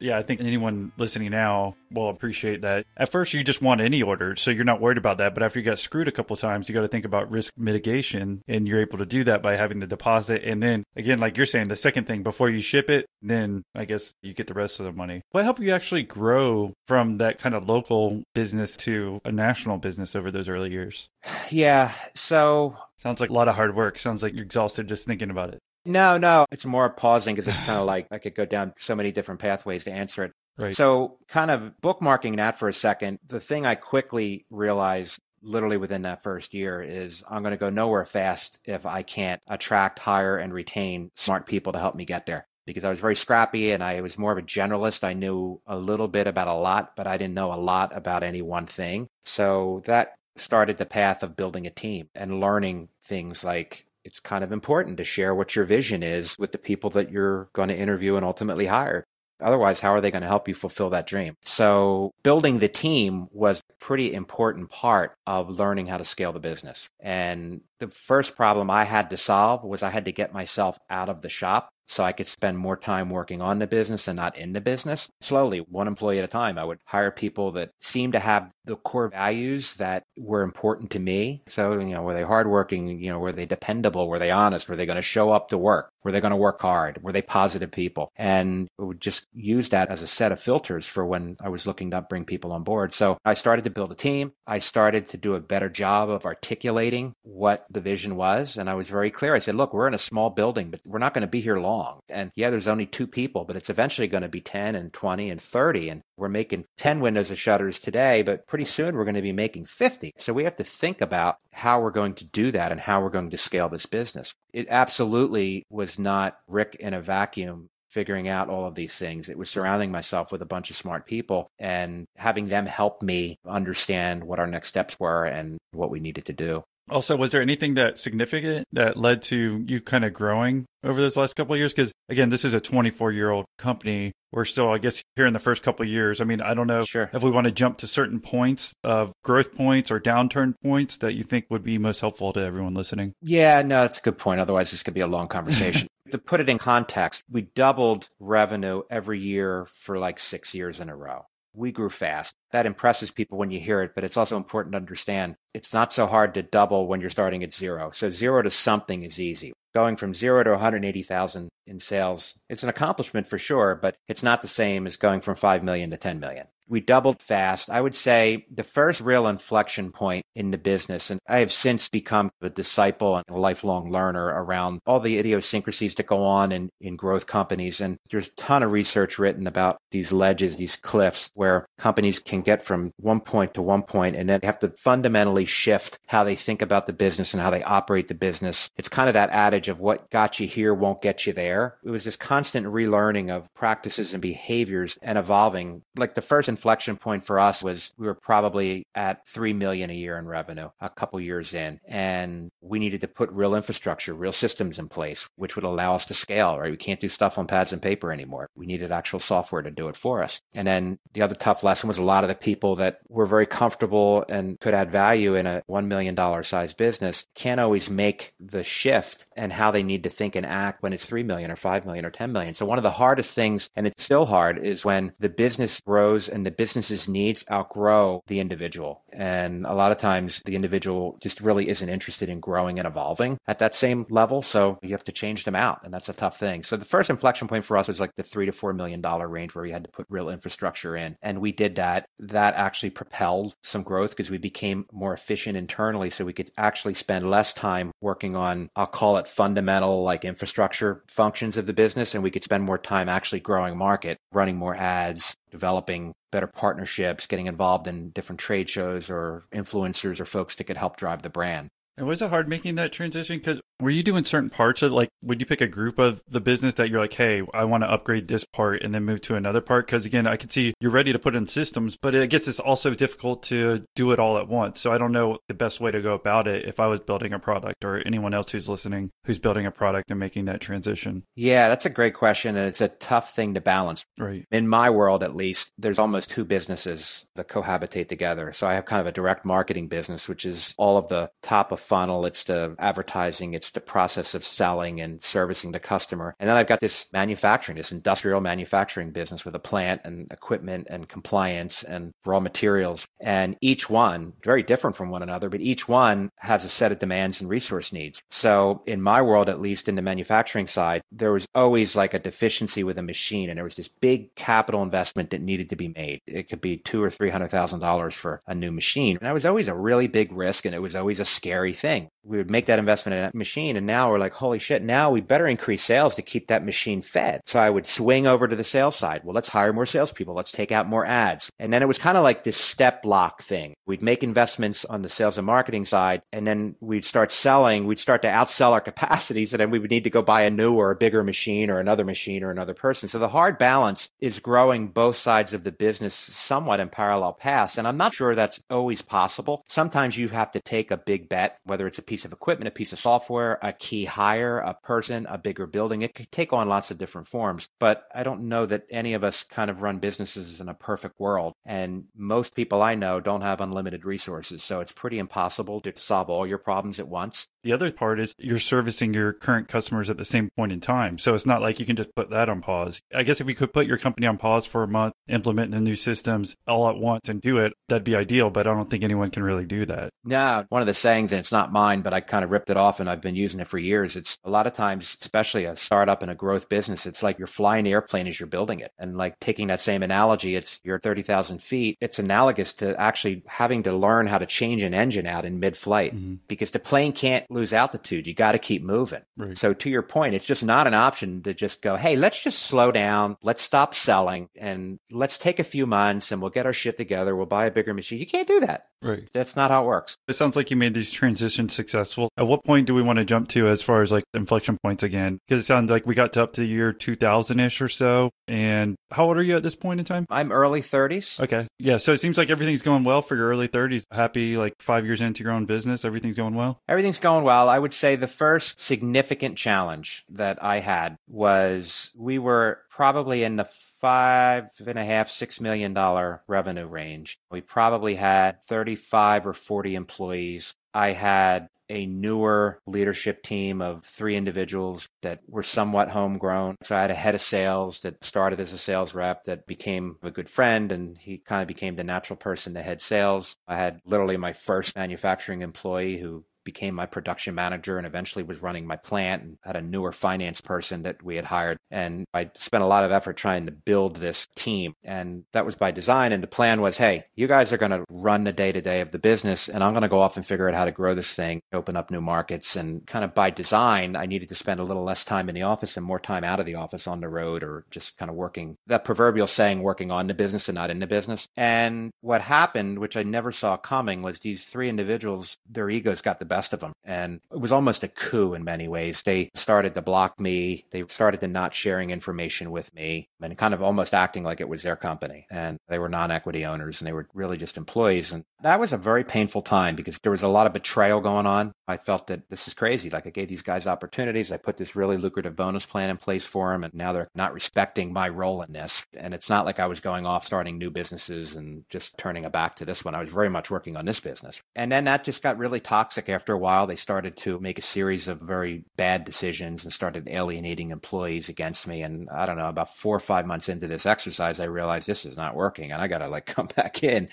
Yeah, I think anyone listening now will appreciate that. At first, you just want any order, so you're not worried about that. But after you got screwed a couple times, you got to think about risk mitigation, and you're able to do that by having the deposit. And then, again, like you're saying, the second thing before you ship it, then I guess you get the rest of the money. What helped you actually grow from that kind of local business to a national business over those early years? Yeah, so sounds like a lot of hard work. Sounds like you're exhausted just thinking about it. No, no. It's more pausing because it's kind of like I could go down so many different pathways to answer it. Right. So, kind of bookmarking that for a second, the thing I quickly realized literally within that first year is I'm going to go nowhere fast if I can't attract, hire, and retain smart people to help me get there. Because I was very scrappy and I was more of a generalist. I knew a little bit about a lot, but I didn't know a lot about any one thing. So that started the path of building a team and learning things like it's kind of important to share what your vision is with the people that you're going to interview and ultimately hire. Otherwise, how are they going to help you fulfill that dream? So, building the team was a pretty important part of learning how to scale the business. And the first problem I had to solve was I had to get myself out of the shop so I could spend more time working on the business and not in the business. Slowly, one employee at a time, I would hire people that seemed to have the core values that were important to me. So, you know, were they hardworking? You know, were they dependable? Were they honest? Were they going to show up to work? Were they going to work hard? Were they positive people? And I would just use that as a set of filters for when I was looking to bring people on board. So I started to build a team. I started to do a better job of articulating what the vision was. And I was very clear. I said, look, we're in a small building, but we're not going to be here long. And yeah, there's only two people, but it's eventually going to be 10 and 20 and 30. And we're making 10 windows of shutters today, but pretty soon we're going to be making 50. So we have to think about how we're going to do that and how we're going to scale this business. It absolutely was not Rick in a vacuum figuring out all of these things. It was surrounding myself with a bunch of smart people and having them help me understand what our next steps were and what we needed to do. Also, was there anything that significant that led to you kind of growing over those last couple of years? Because again, this is a 24 year old company. We're still, I guess, here in the first couple of years. I mean, I don't know sure. if we want to jump to certain points of growth points or downturn points that you think would be most helpful to everyone listening. Yeah, no, that's a good point. Otherwise, this could be a long conversation. to put it in context, we doubled revenue every year for like six years in a row. We grew fast. That impresses people when you hear it, but it's also important to understand it's not so hard to double when you're starting at zero. So zero to something is easy. Going from zero to 180,000 in sales, it's an accomplishment for sure, but it's not the same as going from 5 million to 10 million we doubled fast. I would say the first real inflection point in the business, and I have since become a disciple and a lifelong learner around all the idiosyncrasies that go on in, in growth companies. And there's a ton of research written about these ledges, these cliffs, where companies can get from one point to one point and then have to fundamentally shift how they think about the business and how they operate the business. It's kind of that adage of what got you here won't get you there. It was this constant relearning of practices and behaviors and evolving. Like the first inflection point for us was we were probably at 3 million a year in revenue a couple years in. And we needed to put real infrastructure, real systems in place, which would allow us to scale, right? We can't do stuff on pads and paper anymore. We needed actual software to do it for us. And then the other tough lesson was a lot of the people that were very comfortable and could add value in a $1 million size business can't always make the shift and how they need to think and act when it's 3 million or 5 million or 10 million. So one of the hardest things, and it's still hard, is when the business grows and the business's needs outgrow the individual. And a lot of times the individual just really isn't interested in growing and evolving at that same level. So you have to change them out. And that's a tough thing. So the first inflection point for us was like the three to four million dollar range where we had to put real infrastructure in. And we did that. That actually propelled some growth because we became more efficient internally. So we could actually spend less time working on, I'll call it fundamental like infrastructure functions of the business. And we could spend more time actually growing market, running more ads, developing better partnerships, getting involved in different trade shows or influencers or folks that could help drive the brand. And was it hard making that transition? Because were you doing certain parts of like, would you pick a group of the business that you're like, hey, I want to upgrade this part and then move to another part? Because again, I can see you're ready to put in systems, but I guess it's also difficult to do it all at once. So I don't know the best way to go about it if I was building a product or anyone else who's listening who's building a product and making that transition. Yeah, that's a great question. And it's a tough thing to balance. Right. In my world, at least, there's almost two businesses that cohabitate together. So I have kind of a direct marketing business, which is all of the top of funnel. It's the advertising. It's the process of selling and servicing the customer. And then I've got this manufacturing, this industrial manufacturing business with a plant and equipment and compliance and raw materials. And each one, very different from one another, but each one has a set of demands and resource needs. So in my world, at least in the manufacturing side, there was always like a deficiency with a machine and there was this big capital investment that needed to be made. It could be two or three hundred thousand dollars for a new machine. And that was always a really big risk and it was always a scary thing. We would make that investment in that machine and now we're like, holy shit, now we better increase sales to keep that machine fed. So I would swing over to the sales side. Well, let's hire more salespeople. Let's take out more ads. And then it was kind of like this step block thing. We'd make investments on the sales and marketing side, and then we'd start selling. We'd start to outsell our capacities, and then we would need to go buy a new or a bigger machine or another machine or another person. So the hard balance is growing both sides of the business somewhat in parallel paths. And I'm not sure that's always possible. Sometimes you have to take a big bet, whether it's a piece of equipment, a piece of software, a key hire, a person, a bigger building. It could take on lots of different forms. But I don't know that any of us kind of run businesses in a perfect world. And most people I know don't have unlimited resources. So it's pretty impossible to solve all your problems at once. The other part is you're servicing your current customers at the same point in time. So it's not like you can just put that on pause. I guess if you could put your company on pause for a month, implement the new systems all at once and do it, that'd be ideal. But I don't think anyone can really do that. No, one of the sayings, and it's not mine, but I kind of ripped it off and I've been using it for years. It's a lot of times, especially a startup and a growth business, it's like you're flying the airplane as you're building it. And like taking that same analogy, it's you're 30,000 feet. It's analogous to actually having to learn how to change an engine out in mid flight mm-hmm. because the plane can't lose altitude. You got to keep moving. Right. So to your point, it's just not an option to just go, Hey, let's just slow down. Let's stop selling and let's take a few months and we'll get our shit together. We'll buy a bigger machine. You can't do that. Right. That's not how it works. It sounds like you made these transitions successful. At what point do we want to jump to as far as like inflection points again? Because it sounds like we got to up to year 2000 ish or so. And how old are you at this point in time? I'm early 30s. Okay. Yeah. So it seems like everything's going well for your early 30s. Happy like five years into your own business. Everything's going well. Everything's going well. I would say the first significant challenge that I had was we were probably in the five and a half, six million dollar revenue range. We probably had 35 or 40 employees. I had a newer leadership team of three individuals that were somewhat homegrown. So I had a head of sales that started as a sales rep that became a good friend and he kind of became the natural person to head sales. I had literally my first manufacturing employee who became my production manager and eventually was running my plant and had a newer finance person that we had hired. And I spent a lot of effort trying to build this team. And that was by design. And the plan was, hey, you guys are going to run the day to day of the business and I'm going to go off and figure out how to grow this thing, open up new markets. And kind of by design, I needed to spend a little less time in the office and more time out of the office on the road or just kind of working that proverbial saying, working on the business and not in the business. And what happened, which I never saw coming, was these three individuals, their egos got the best best of them. And it was almost a coup in many ways. They started to block me. They started to not sharing information with me and kind of almost acting like it was their company. And they were non equity owners and they were really just employees. And that was a very painful time because there was a lot of betrayal going on. I felt that this is crazy. Like I gave these guys opportunities. I put this really lucrative bonus plan in place for them. And now they're not respecting my role in this. And it's not like I was going off starting new businesses and just turning a back to this one. I was very much working on this business. And then that just got really toxic after a while. They started to make a series of very bad decisions and started alienating employees against me. And I don't know, about four or five months into this exercise, I realized this is not working and I got to like come back in.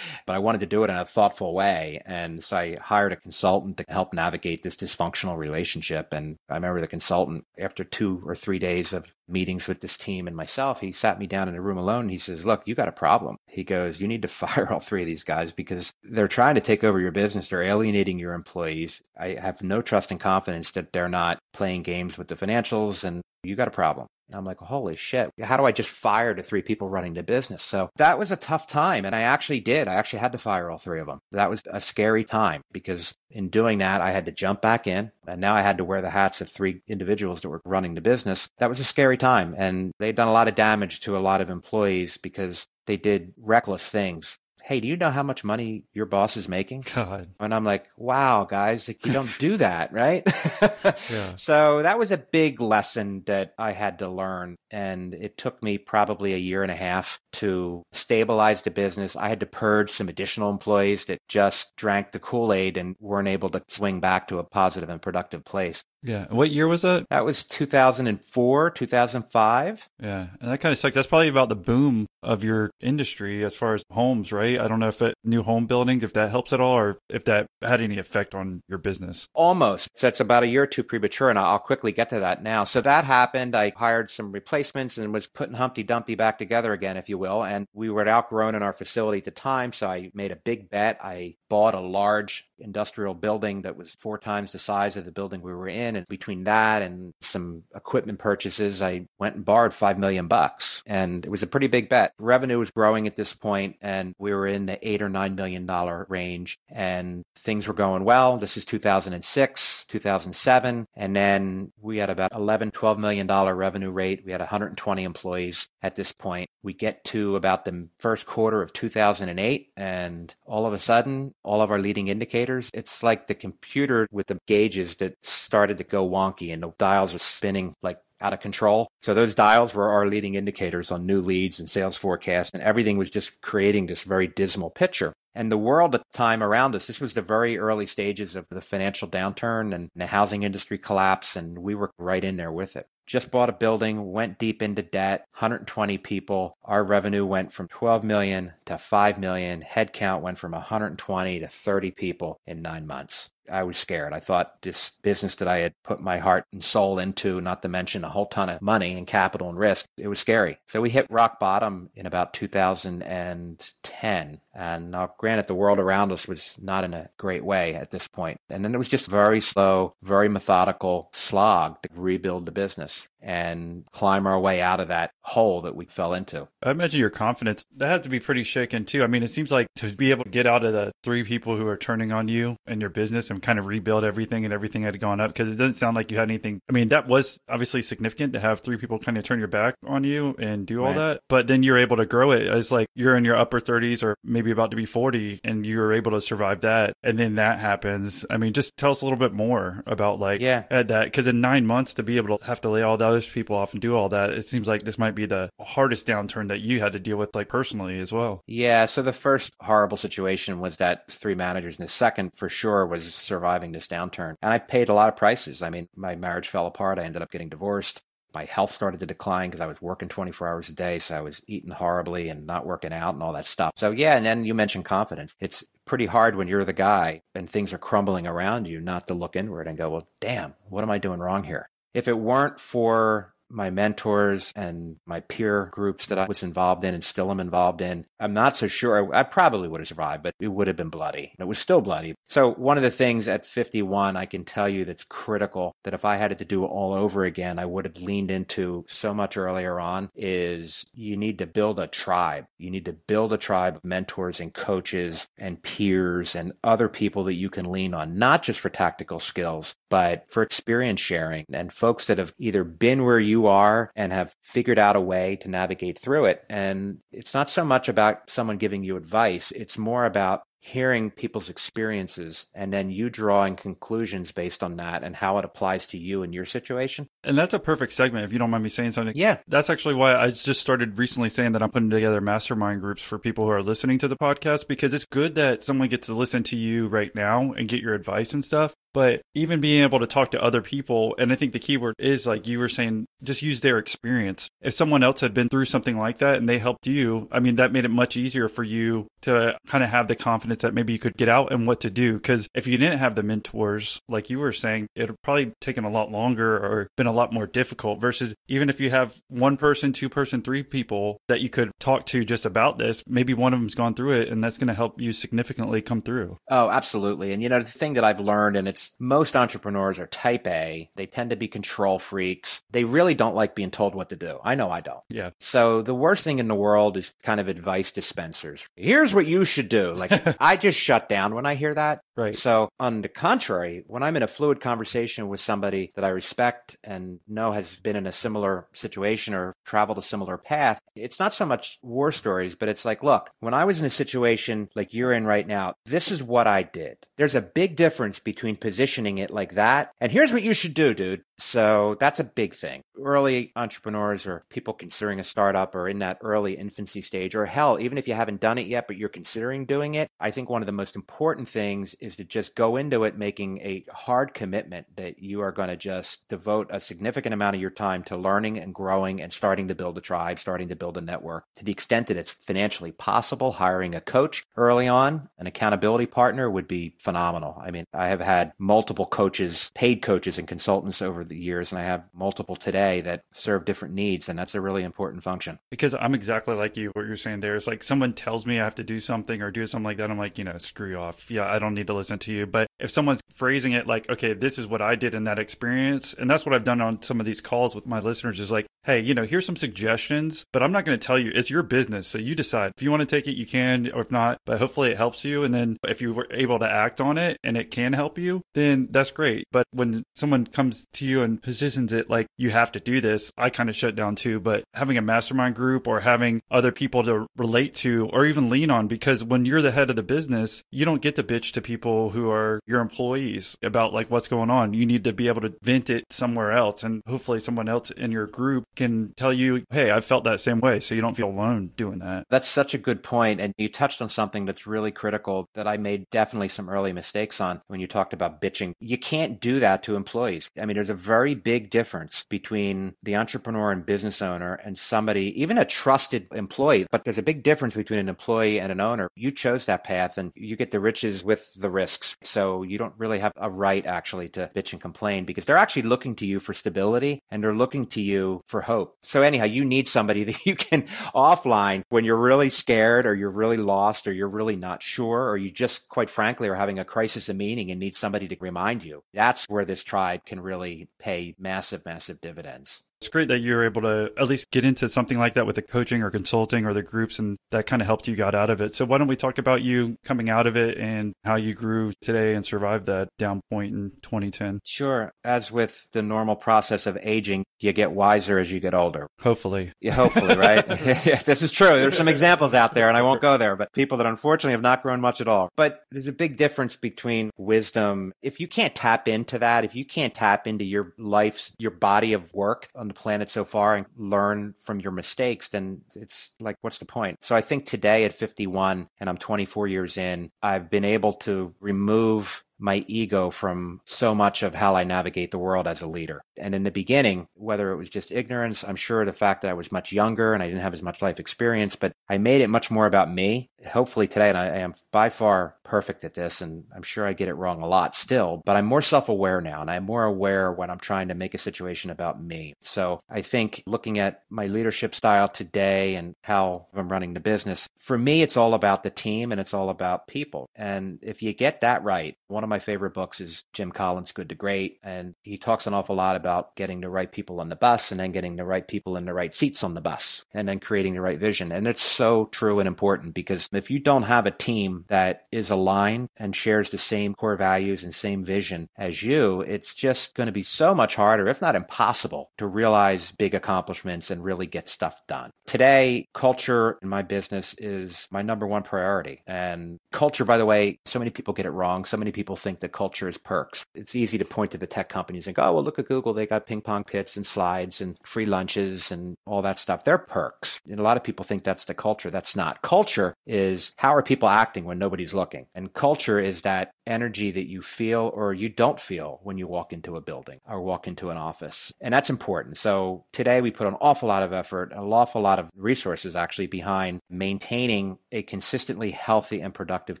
But I wanted to do it in a thoughtful way. And so I hired a consultant to help navigate this dysfunctional relationship. And I remember the consultant, after two or three days of meetings with this team and myself, he sat me down in a room alone and he says, Look, you got a problem. He goes, You need to fire all three of these guys because they're trying to take over your business. They're alienating your employees. I have no trust and confidence that they're not playing games with the financials and you got a problem. And I'm like, holy shit, how do I just fire the three people running the business? So that was a tough time. And I actually did. I actually had to fire all three of them. That was a scary time because in doing that, I had to jump back in. And now I had to wear the hats of three individuals that were running the business. That was a scary time. And they'd done a lot of damage to a lot of employees because they did reckless things hey, do you know how much money your boss is making? God. And I'm like, wow, guys, like, you don't do that, right? yeah. So that was a big lesson that I had to learn. And it took me probably a year and a half to stabilize the business. I had to purge some additional employees that just drank the Kool Aid and weren't able to swing back to a positive and productive place. Yeah. What year was that? That was 2004, 2005. Yeah. And that kind of sucks. That's probably about the boom of your industry as far as homes, right? I don't know if it new home building, if that helps at all, or if that had any effect on your business. Almost. So it's about a year or two premature, and I'll quickly get to that now. So that happened. I hired some replacements and was putting Humpty Dumpty back together again, if you will. And we were outgrown in our facility at the time. So I made a big bet. I bought a large industrial building that was four times the size of the building we were in. And between that and some equipment purchases, I went and borrowed five million bucks. And it was a pretty big bet. Revenue was growing at this point, and we were in the eight or nine million dollar range. And things were going well. This is 2006, 2007. And then we had about 11, 12 million dollar revenue rate. We had 120 employees at this point. We get to about the first quarter of 2008, and all of a sudden, all of our leading indicators, it's like the computer with the gauges that started to go wonky and the dials are spinning like out of control. So those dials were our leading indicators on new leads and sales forecasts, and everything was just creating this very dismal picture. And the world at the time around us, this was the very early stages of the financial downturn and the housing industry collapse, and we were right in there with it just bought a building, went deep into debt, 120 people. Our revenue went from 12 million to 5 million. Headcount went from 120 to 30 people in nine months. I was scared. I thought this business that I had put my heart and soul into, not to mention a whole ton of money and capital and risk, it was scary. So we hit rock bottom in about 2010. And now, granted, the world around us was not in a great way at this point. And then it was just very slow, very methodical slog to rebuild the business and climb our way out of that hole that we fell into. I imagine your confidence that had to be pretty shaken too. I mean, it seems like to be able to get out of the three people who are turning on you and your business and kind of rebuild everything and everything had gone up because it doesn't sound like you had anything. I mean, that was obviously significant to have three people kind of turn your back on you and do all right. that. But then you're able to grow it. It's like you're in your upper 30s or maybe about to be 40 and you're able to survive that. And then that happens. I mean, just tell us a little bit more about like yeah. at that because in nine months to be able to have to lay all those people often do all that, it seems like this might be the hardest downturn that you had to deal with like personally as well. Yeah. So the first horrible situation was that three managers, and the second for sure was surviving this downturn. And I paid a lot of prices. I mean, my marriage fell apart. I ended up getting divorced my health started to decline because I was working 24 hours a day. So I was eating horribly and not working out and all that stuff. So, yeah. And then you mentioned confidence. It's pretty hard when you're the guy and things are crumbling around you not to look inward and go, well, damn, what am I doing wrong here? If it weren't for my mentors and my peer groups that I was involved in and still am involved in, I'm not so sure. I probably would have survived, but it would have been bloody. It was still bloody. So, one of the things at 51, I can tell you that's critical that if I had it to do all over again, I would have leaned into so much earlier on is you need to build a tribe. You need to build a tribe of mentors and coaches and peers and other people that you can lean on, not just for tactical skills, but for experience sharing and folks that have either been where you are and have figured out a way to navigate through it. And it's not so much about someone giving you advice, it's more about hearing people's experiences and then you drawing conclusions based on that and how it applies to you and your situation. And that's a perfect segment, if you don't mind me saying something. Yeah. That's actually why I just started recently saying that I'm putting together mastermind groups for people who are listening to the podcast because it's good that someone gets to listen to you right now and get your advice and stuff but even being able to talk to other people and i think the keyword is like you were saying just use their experience. If someone else had been through something like that and they helped you i mean that made it much easier for you to kind of have the confidence that maybe you could get out and what to do. Because if you didn't have the mentors like you were saying it would probably taken a lot longer or been a lot more difficult versus even if you have one person two person three people that you could talk to just about this maybe one of them's gone through it and that's going to help you significantly come through. Oh absolutely. And you know the thing that i've learned and it's most entrepreneurs are type A. They tend to be control freaks. They really don't like being told what to do. I know I don't. Yeah. So the worst thing in the world is kind of advice dispensers. Here's what you should do. Like I just shut down when I hear that. Right. So on the contrary, when I'm in a fluid conversation with somebody that I respect and know has been in a similar situation or traveled a similar path, it's not so much war stories, but it's like, look, when I was in a situation like you're in right now, this is what I did. There's a big difference between positioning it like that. And here's what you should do, dude. So that's a big thing. Early entrepreneurs or people considering a startup or in that early infancy stage, or hell, even if you haven't done it yet, but you're considering doing it, I think one of the most important things is to just go into it making a hard commitment that you are going to just devote a significant amount of your time to learning and growing and starting to build a tribe, starting to build a network. To the extent that it's financially possible, hiring a coach early on, an accountability partner would be phenomenal. I mean, I have had multiple coaches, paid coaches and consultants over the years, and I have multiple today that serve different needs, and that's a really important function. Because I'm exactly like you. What you're saying there is like someone tells me I have to do something or do something like that. I'm like, you know, screw off. Yeah, I don't need to listen to you. But if someone's phrasing it like, okay, this is what I did in that experience, and that's what I've done on some of these calls with my listeners is like, hey, you know, here's some suggestions, but I'm not going to tell you. It's your business. So you decide. If you want to take it, you can, or if not, but hopefully it helps you. And then if you were able to act on it and it can help you, then that's great. But when someone comes to you and positions it like you have to do this, I kind of shut down too. But having a mastermind group or having other people to relate to or even lean on, because when you're the head of the business, you don't get to bitch to people who are your employees about like what's going on. You need to be able to vent it somewhere else. And hopefully someone else in your group can tell you, hey, I felt that same way. So you don't feel alone doing that. That's such a good point. And you touched on something that's really critical that I made definitely some early mistakes on when you talked about bitching. You can't do that to employees. I mean, there's a very big difference between the entrepreneur and business owner and somebody, even a trusted employee, but there's a big difference between an employee and an owner. You chose that path and you get the riches with the risks. So you don't really have a right actually to bitch and complain because they're actually looking to you for stability and they're looking to you for hope. So anyhow, you need somebody that you can offline when you're really scared or you're really lost or you're really not sure or you just quite frankly are having a crisis of meaning and need somebody to remind you. That's where this tribe can really pay massive, massive dividends. It's great that you're able to at least get into something like that with the coaching or consulting or the groups, and that kind of helped you got out of it. So why don't we talk about you coming out of it and how you grew today and survived that down point in 2010? Sure. As with the normal process of aging, you get wiser as you get older. Hopefully. Yeah, hopefully, right? this is true. There's some examples out there, and I won't go there, but people that unfortunately have not grown much at all. But there's a big difference between wisdom. If you can't tap into that, if you can't tap into your life's, your body of work on the planet so far and learn from your mistakes, then it's like, what's the point? So I think today at 51 and I'm 24 years in, I've been able to remove my ego from so much of how I navigate the world as a leader. And in the beginning, whether it was just ignorance, I'm sure the fact that I was much younger and I didn't have as much life experience, but I made it much more about me. Hopefully today, and I am by far perfect at this, and I'm sure I get it wrong a lot still, but I'm more self aware now and I'm more aware when I'm trying to make a situation about me. So I think looking at my leadership style today and how I'm running the business, for me, it's all about the team and it's all about people. And if you get that right, one of my favorite books is Jim Collins' Good to Great. And he talks an awful lot about getting the right people on the bus and then getting the right people in the right seats on the bus and then creating the right vision. And it's so true and important because if you don't have a team that is aligned and shares the same core values and same vision as you, it's just going to be so much harder, if not impossible, to realize big accomplishments and really get stuff done. Today, culture in my business is my number one priority. And culture, by the way, so many people get it wrong. So many people think that culture is perks. It's easy to point to the tech companies and go, oh, well, look at Google. They got ping pong pits and slides and free lunches and all that stuff. They're perks. And a lot of people think that's the culture. That's not. Culture is how are people acting when nobody's looking? And culture is that energy that you feel or you don't feel when you walk into a building or walk into an office. And that's important. So today we put an awful lot of effort, an awful lot of resources actually behind maintaining a consistently healthy and productive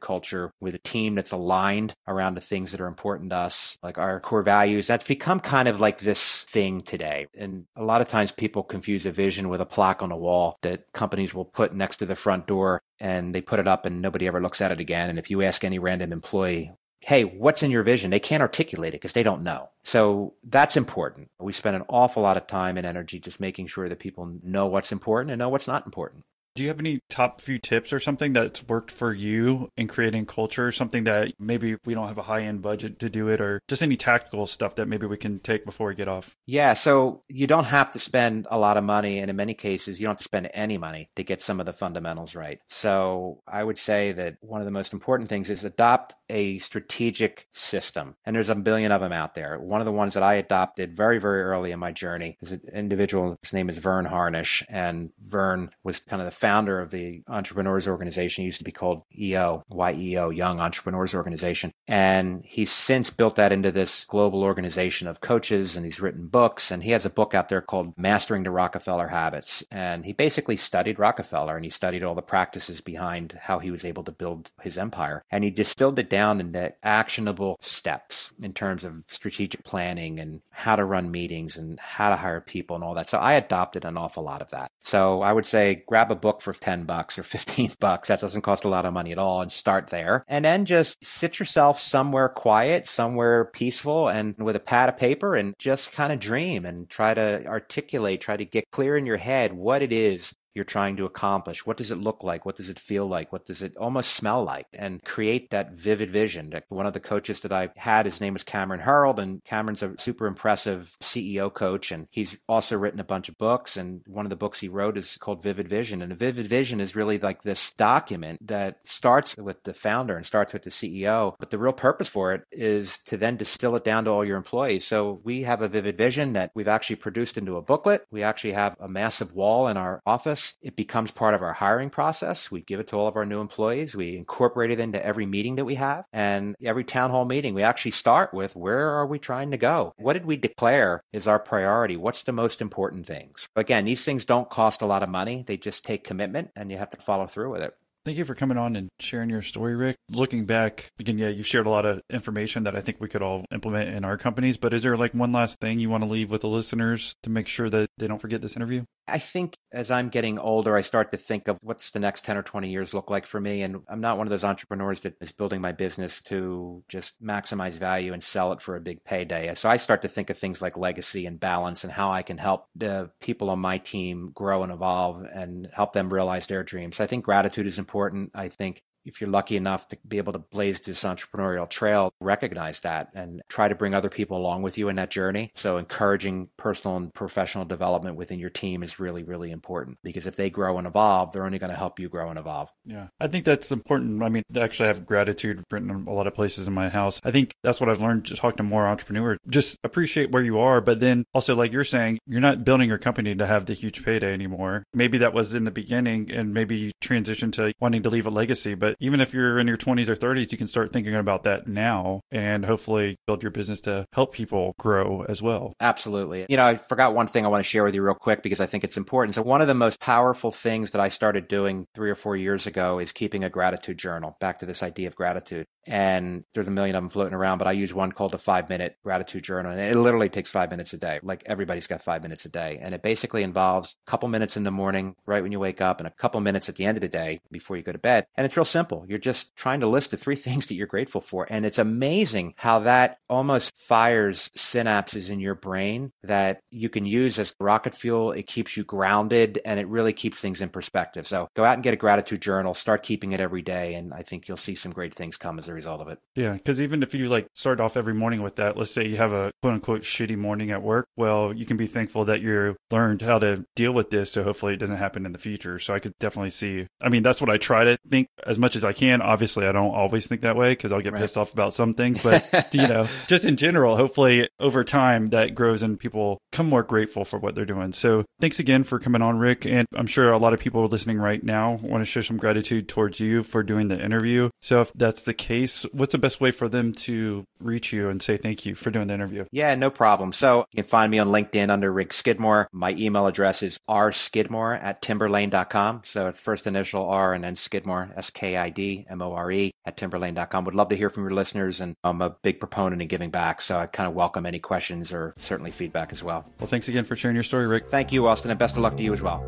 culture with a team that's aligned around the things that are important to us, like our core values. That's become kind of like this thing today. And a lot of times people confuse a vision with a plaque on a wall that companies will put next to the front door and they put it up and nobody ever looks at it again. And if you ask any random employee, hey, what's in your vision? They can't articulate it because they don't know. So that's important. We spend an awful lot of time and energy just making sure that people know what's important and know what's not important. Do you have any top few tips or something that's worked for you in creating culture? Something that maybe we don't have a high end budget to do it, or just any tactical stuff that maybe we can take before we get off? Yeah, so you don't have to spend a lot of money, and in many cases, you don't have to spend any money to get some of the fundamentals right. So I would say that one of the most important things is adopt a strategic system, and there's a billion of them out there. One of the ones that I adopted very, very early in my journey is an individual. His name is Verne Harnish, and Verne was kind of the founder of the Entrepreneurs Organization. It used to be called EO, YEO, Young Entrepreneurs Organization. And he's since built that into this global organization of coaches and he's written books. And he has a book out there called Mastering the Rockefeller Habits. And he basically studied Rockefeller and he studied all the practices behind how he was able to build his empire. And he distilled it down into actionable steps in terms of strategic planning and how to run meetings and how to hire people and all that. So I adopted an awful lot of that. So I would say grab a book book for 10 bucks or 15 bucks. That doesn't cost a lot of money at all and start there. And then just sit yourself somewhere quiet, somewhere peaceful and with a pad of paper and just kind of dream and try to articulate, try to get clear in your head what it is you're trying to accomplish. What does it look like? What does it feel like? What does it almost smell like? And create that vivid vision. One of the coaches that I had, his name was Cameron Herold, and Cameron's a super impressive CEO coach. And he's also written a bunch of books. And one of the books he wrote is called Vivid Vision. And a vivid vision is really like this document that starts with the founder and starts with the CEO. But the real purpose for it is to then distill it down to all your employees. So we have a vivid vision that we've actually produced into a booklet. We actually have a massive wall in our office it becomes part of our hiring process. We give it to all of our new employees. We incorporate it into every meeting that we have and every town hall meeting. We actually start with where are we trying to go? What did we declare is our priority? What's the most important things? Again, these things don't cost a lot of money. They just take commitment and you have to follow through with it. Thank you for coming on and sharing your story, Rick. Looking back, again, yeah, you've shared a lot of information that I think we could all implement in our companies. But is there like one last thing you want to leave with the listeners to make sure that they don't forget this interview? I think as I'm getting older, I start to think of what's the next 10 or 20 years look like for me. And I'm not one of those entrepreneurs that is building my business to just maximize value and sell it for a big payday. So I start to think of things like legacy and balance and how I can help the people on my team grow and evolve and help them realize their dreams. I think gratitude is important. I think if you're lucky enough to be able to blaze this entrepreneurial trail, recognize that and try to bring other people along with you in that journey. So encouraging personal and professional development within your team is really, really important because if they grow and evolve, they're only going to help you grow and evolve. Yeah. I think that's important. I mean, actually I have gratitude written in a lot of places in my house. I think that's what I've learned just talking to more entrepreneurs. Just appreciate where you are, but then also like you're saying, you're not building your company to have the huge payday anymore. Maybe that was in the beginning and maybe you transition to wanting to leave a legacy, but even if you're in your 20s or 30s, you can start thinking about that now and hopefully build your business to help people grow as well. Absolutely. You know, I forgot one thing I want to share with you real quick because I think it's important. So, one of the most powerful things that I started doing three or four years ago is keeping a gratitude journal. Back to this idea of gratitude. And there's a million of them floating around, but I use one called a five minute gratitude journal. And it literally takes five minutes a day. Like everybody's got five minutes a day. And it basically involves a couple minutes in the morning, right when you wake up, and a couple minutes at the end of the day before you go to bed. And it's real simple. You're just trying to list the three things that you're grateful for. And it's amazing how that almost fires synapses in your brain that you can use as rocket fuel. It keeps you grounded and it really keeps things in perspective. So go out and get a gratitude journal, start keeping it every day. And I think you'll see some great things come as a result of it. Yeah. Because even if you like start off every morning with that, let's say you have a quote unquote shitty morning at work, well, you can be thankful that you learned how to deal with this. So hopefully it doesn't happen in the future. So I could definitely see, I mean, that's what I try to think as much as I can. Obviously, I don't always think that way because I'll get right. pissed off about some things, but you know, just in general, hopefully over time that grows and people come more grateful for what they're doing. So thanks again for coming on, Rick. And I'm sure a lot of people listening right now want to show some gratitude towards you for doing the interview. So if that's the case, what's the best way for them to reach you and say thank you for doing the interview? Yeah, no problem. So you can find me on LinkedIn under Rick Skidmore. My email address is rskidmore at timberlane.com. So it's first initial R and then Skidmore, S K I D M O R E at timberlane.com. Would love to hear from your listeners. And I'm a big proponent in giving back. So I kind of welcome any questions or certainly feedback as well. Well, thanks again for sharing your story, Rick. Thank you, Austin, and best of luck to you as well.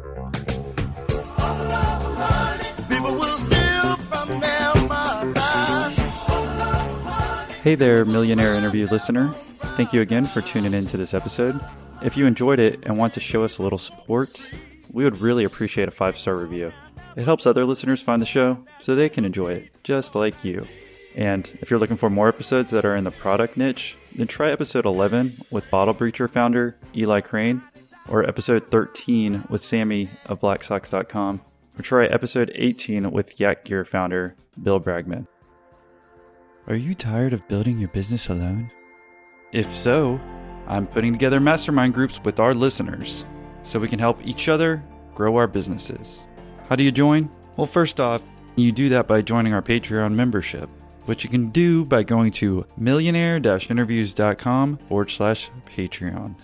Hey there, millionaire interview listener. Thank you again for tuning in to this episode. If you enjoyed it and want to show us a little support, we would really appreciate a five star review. It helps other listeners find the show so they can enjoy it, just like you. And if you're looking for more episodes that are in the product niche, then try episode 11 with Bottle Breacher founder Eli Crane, or episode 13 with Sammy of Blacksocks.com, or try episode 18 with Yak Gear founder Bill Bragman. Are you tired of building your business alone? If so, I'm putting together mastermind groups with our listeners so we can help each other grow our businesses. How do you join? Well, first off, you do that by joining our Patreon membership, which you can do by going to millionaire interviews.com forward slash Patreon.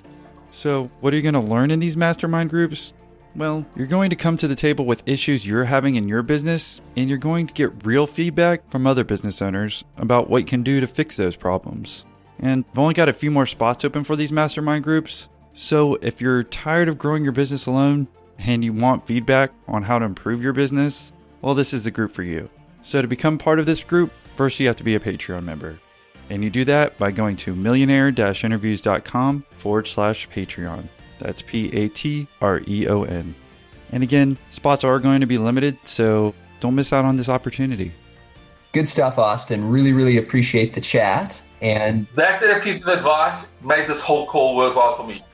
So, what are you going to learn in these mastermind groups? Well, you're going to come to the table with issues you're having in your business, and you're going to get real feedback from other business owners about what you can do to fix those problems. And I've only got a few more spots open for these mastermind groups, so if you're tired of growing your business alone and you want feedback on how to improve your business, well, this is the group for you. So to become part of this group, first you have to be a Patreon member. And you do that by going to millionaire interviews.com forward slash Patreon. That's P A T R E O N. And again, spots are going to be limited, so don't miss out on this opportunity. Good stuff, Austin. Really, really appreciate the chat. And that piece of advice made this whole call worthwhile for me.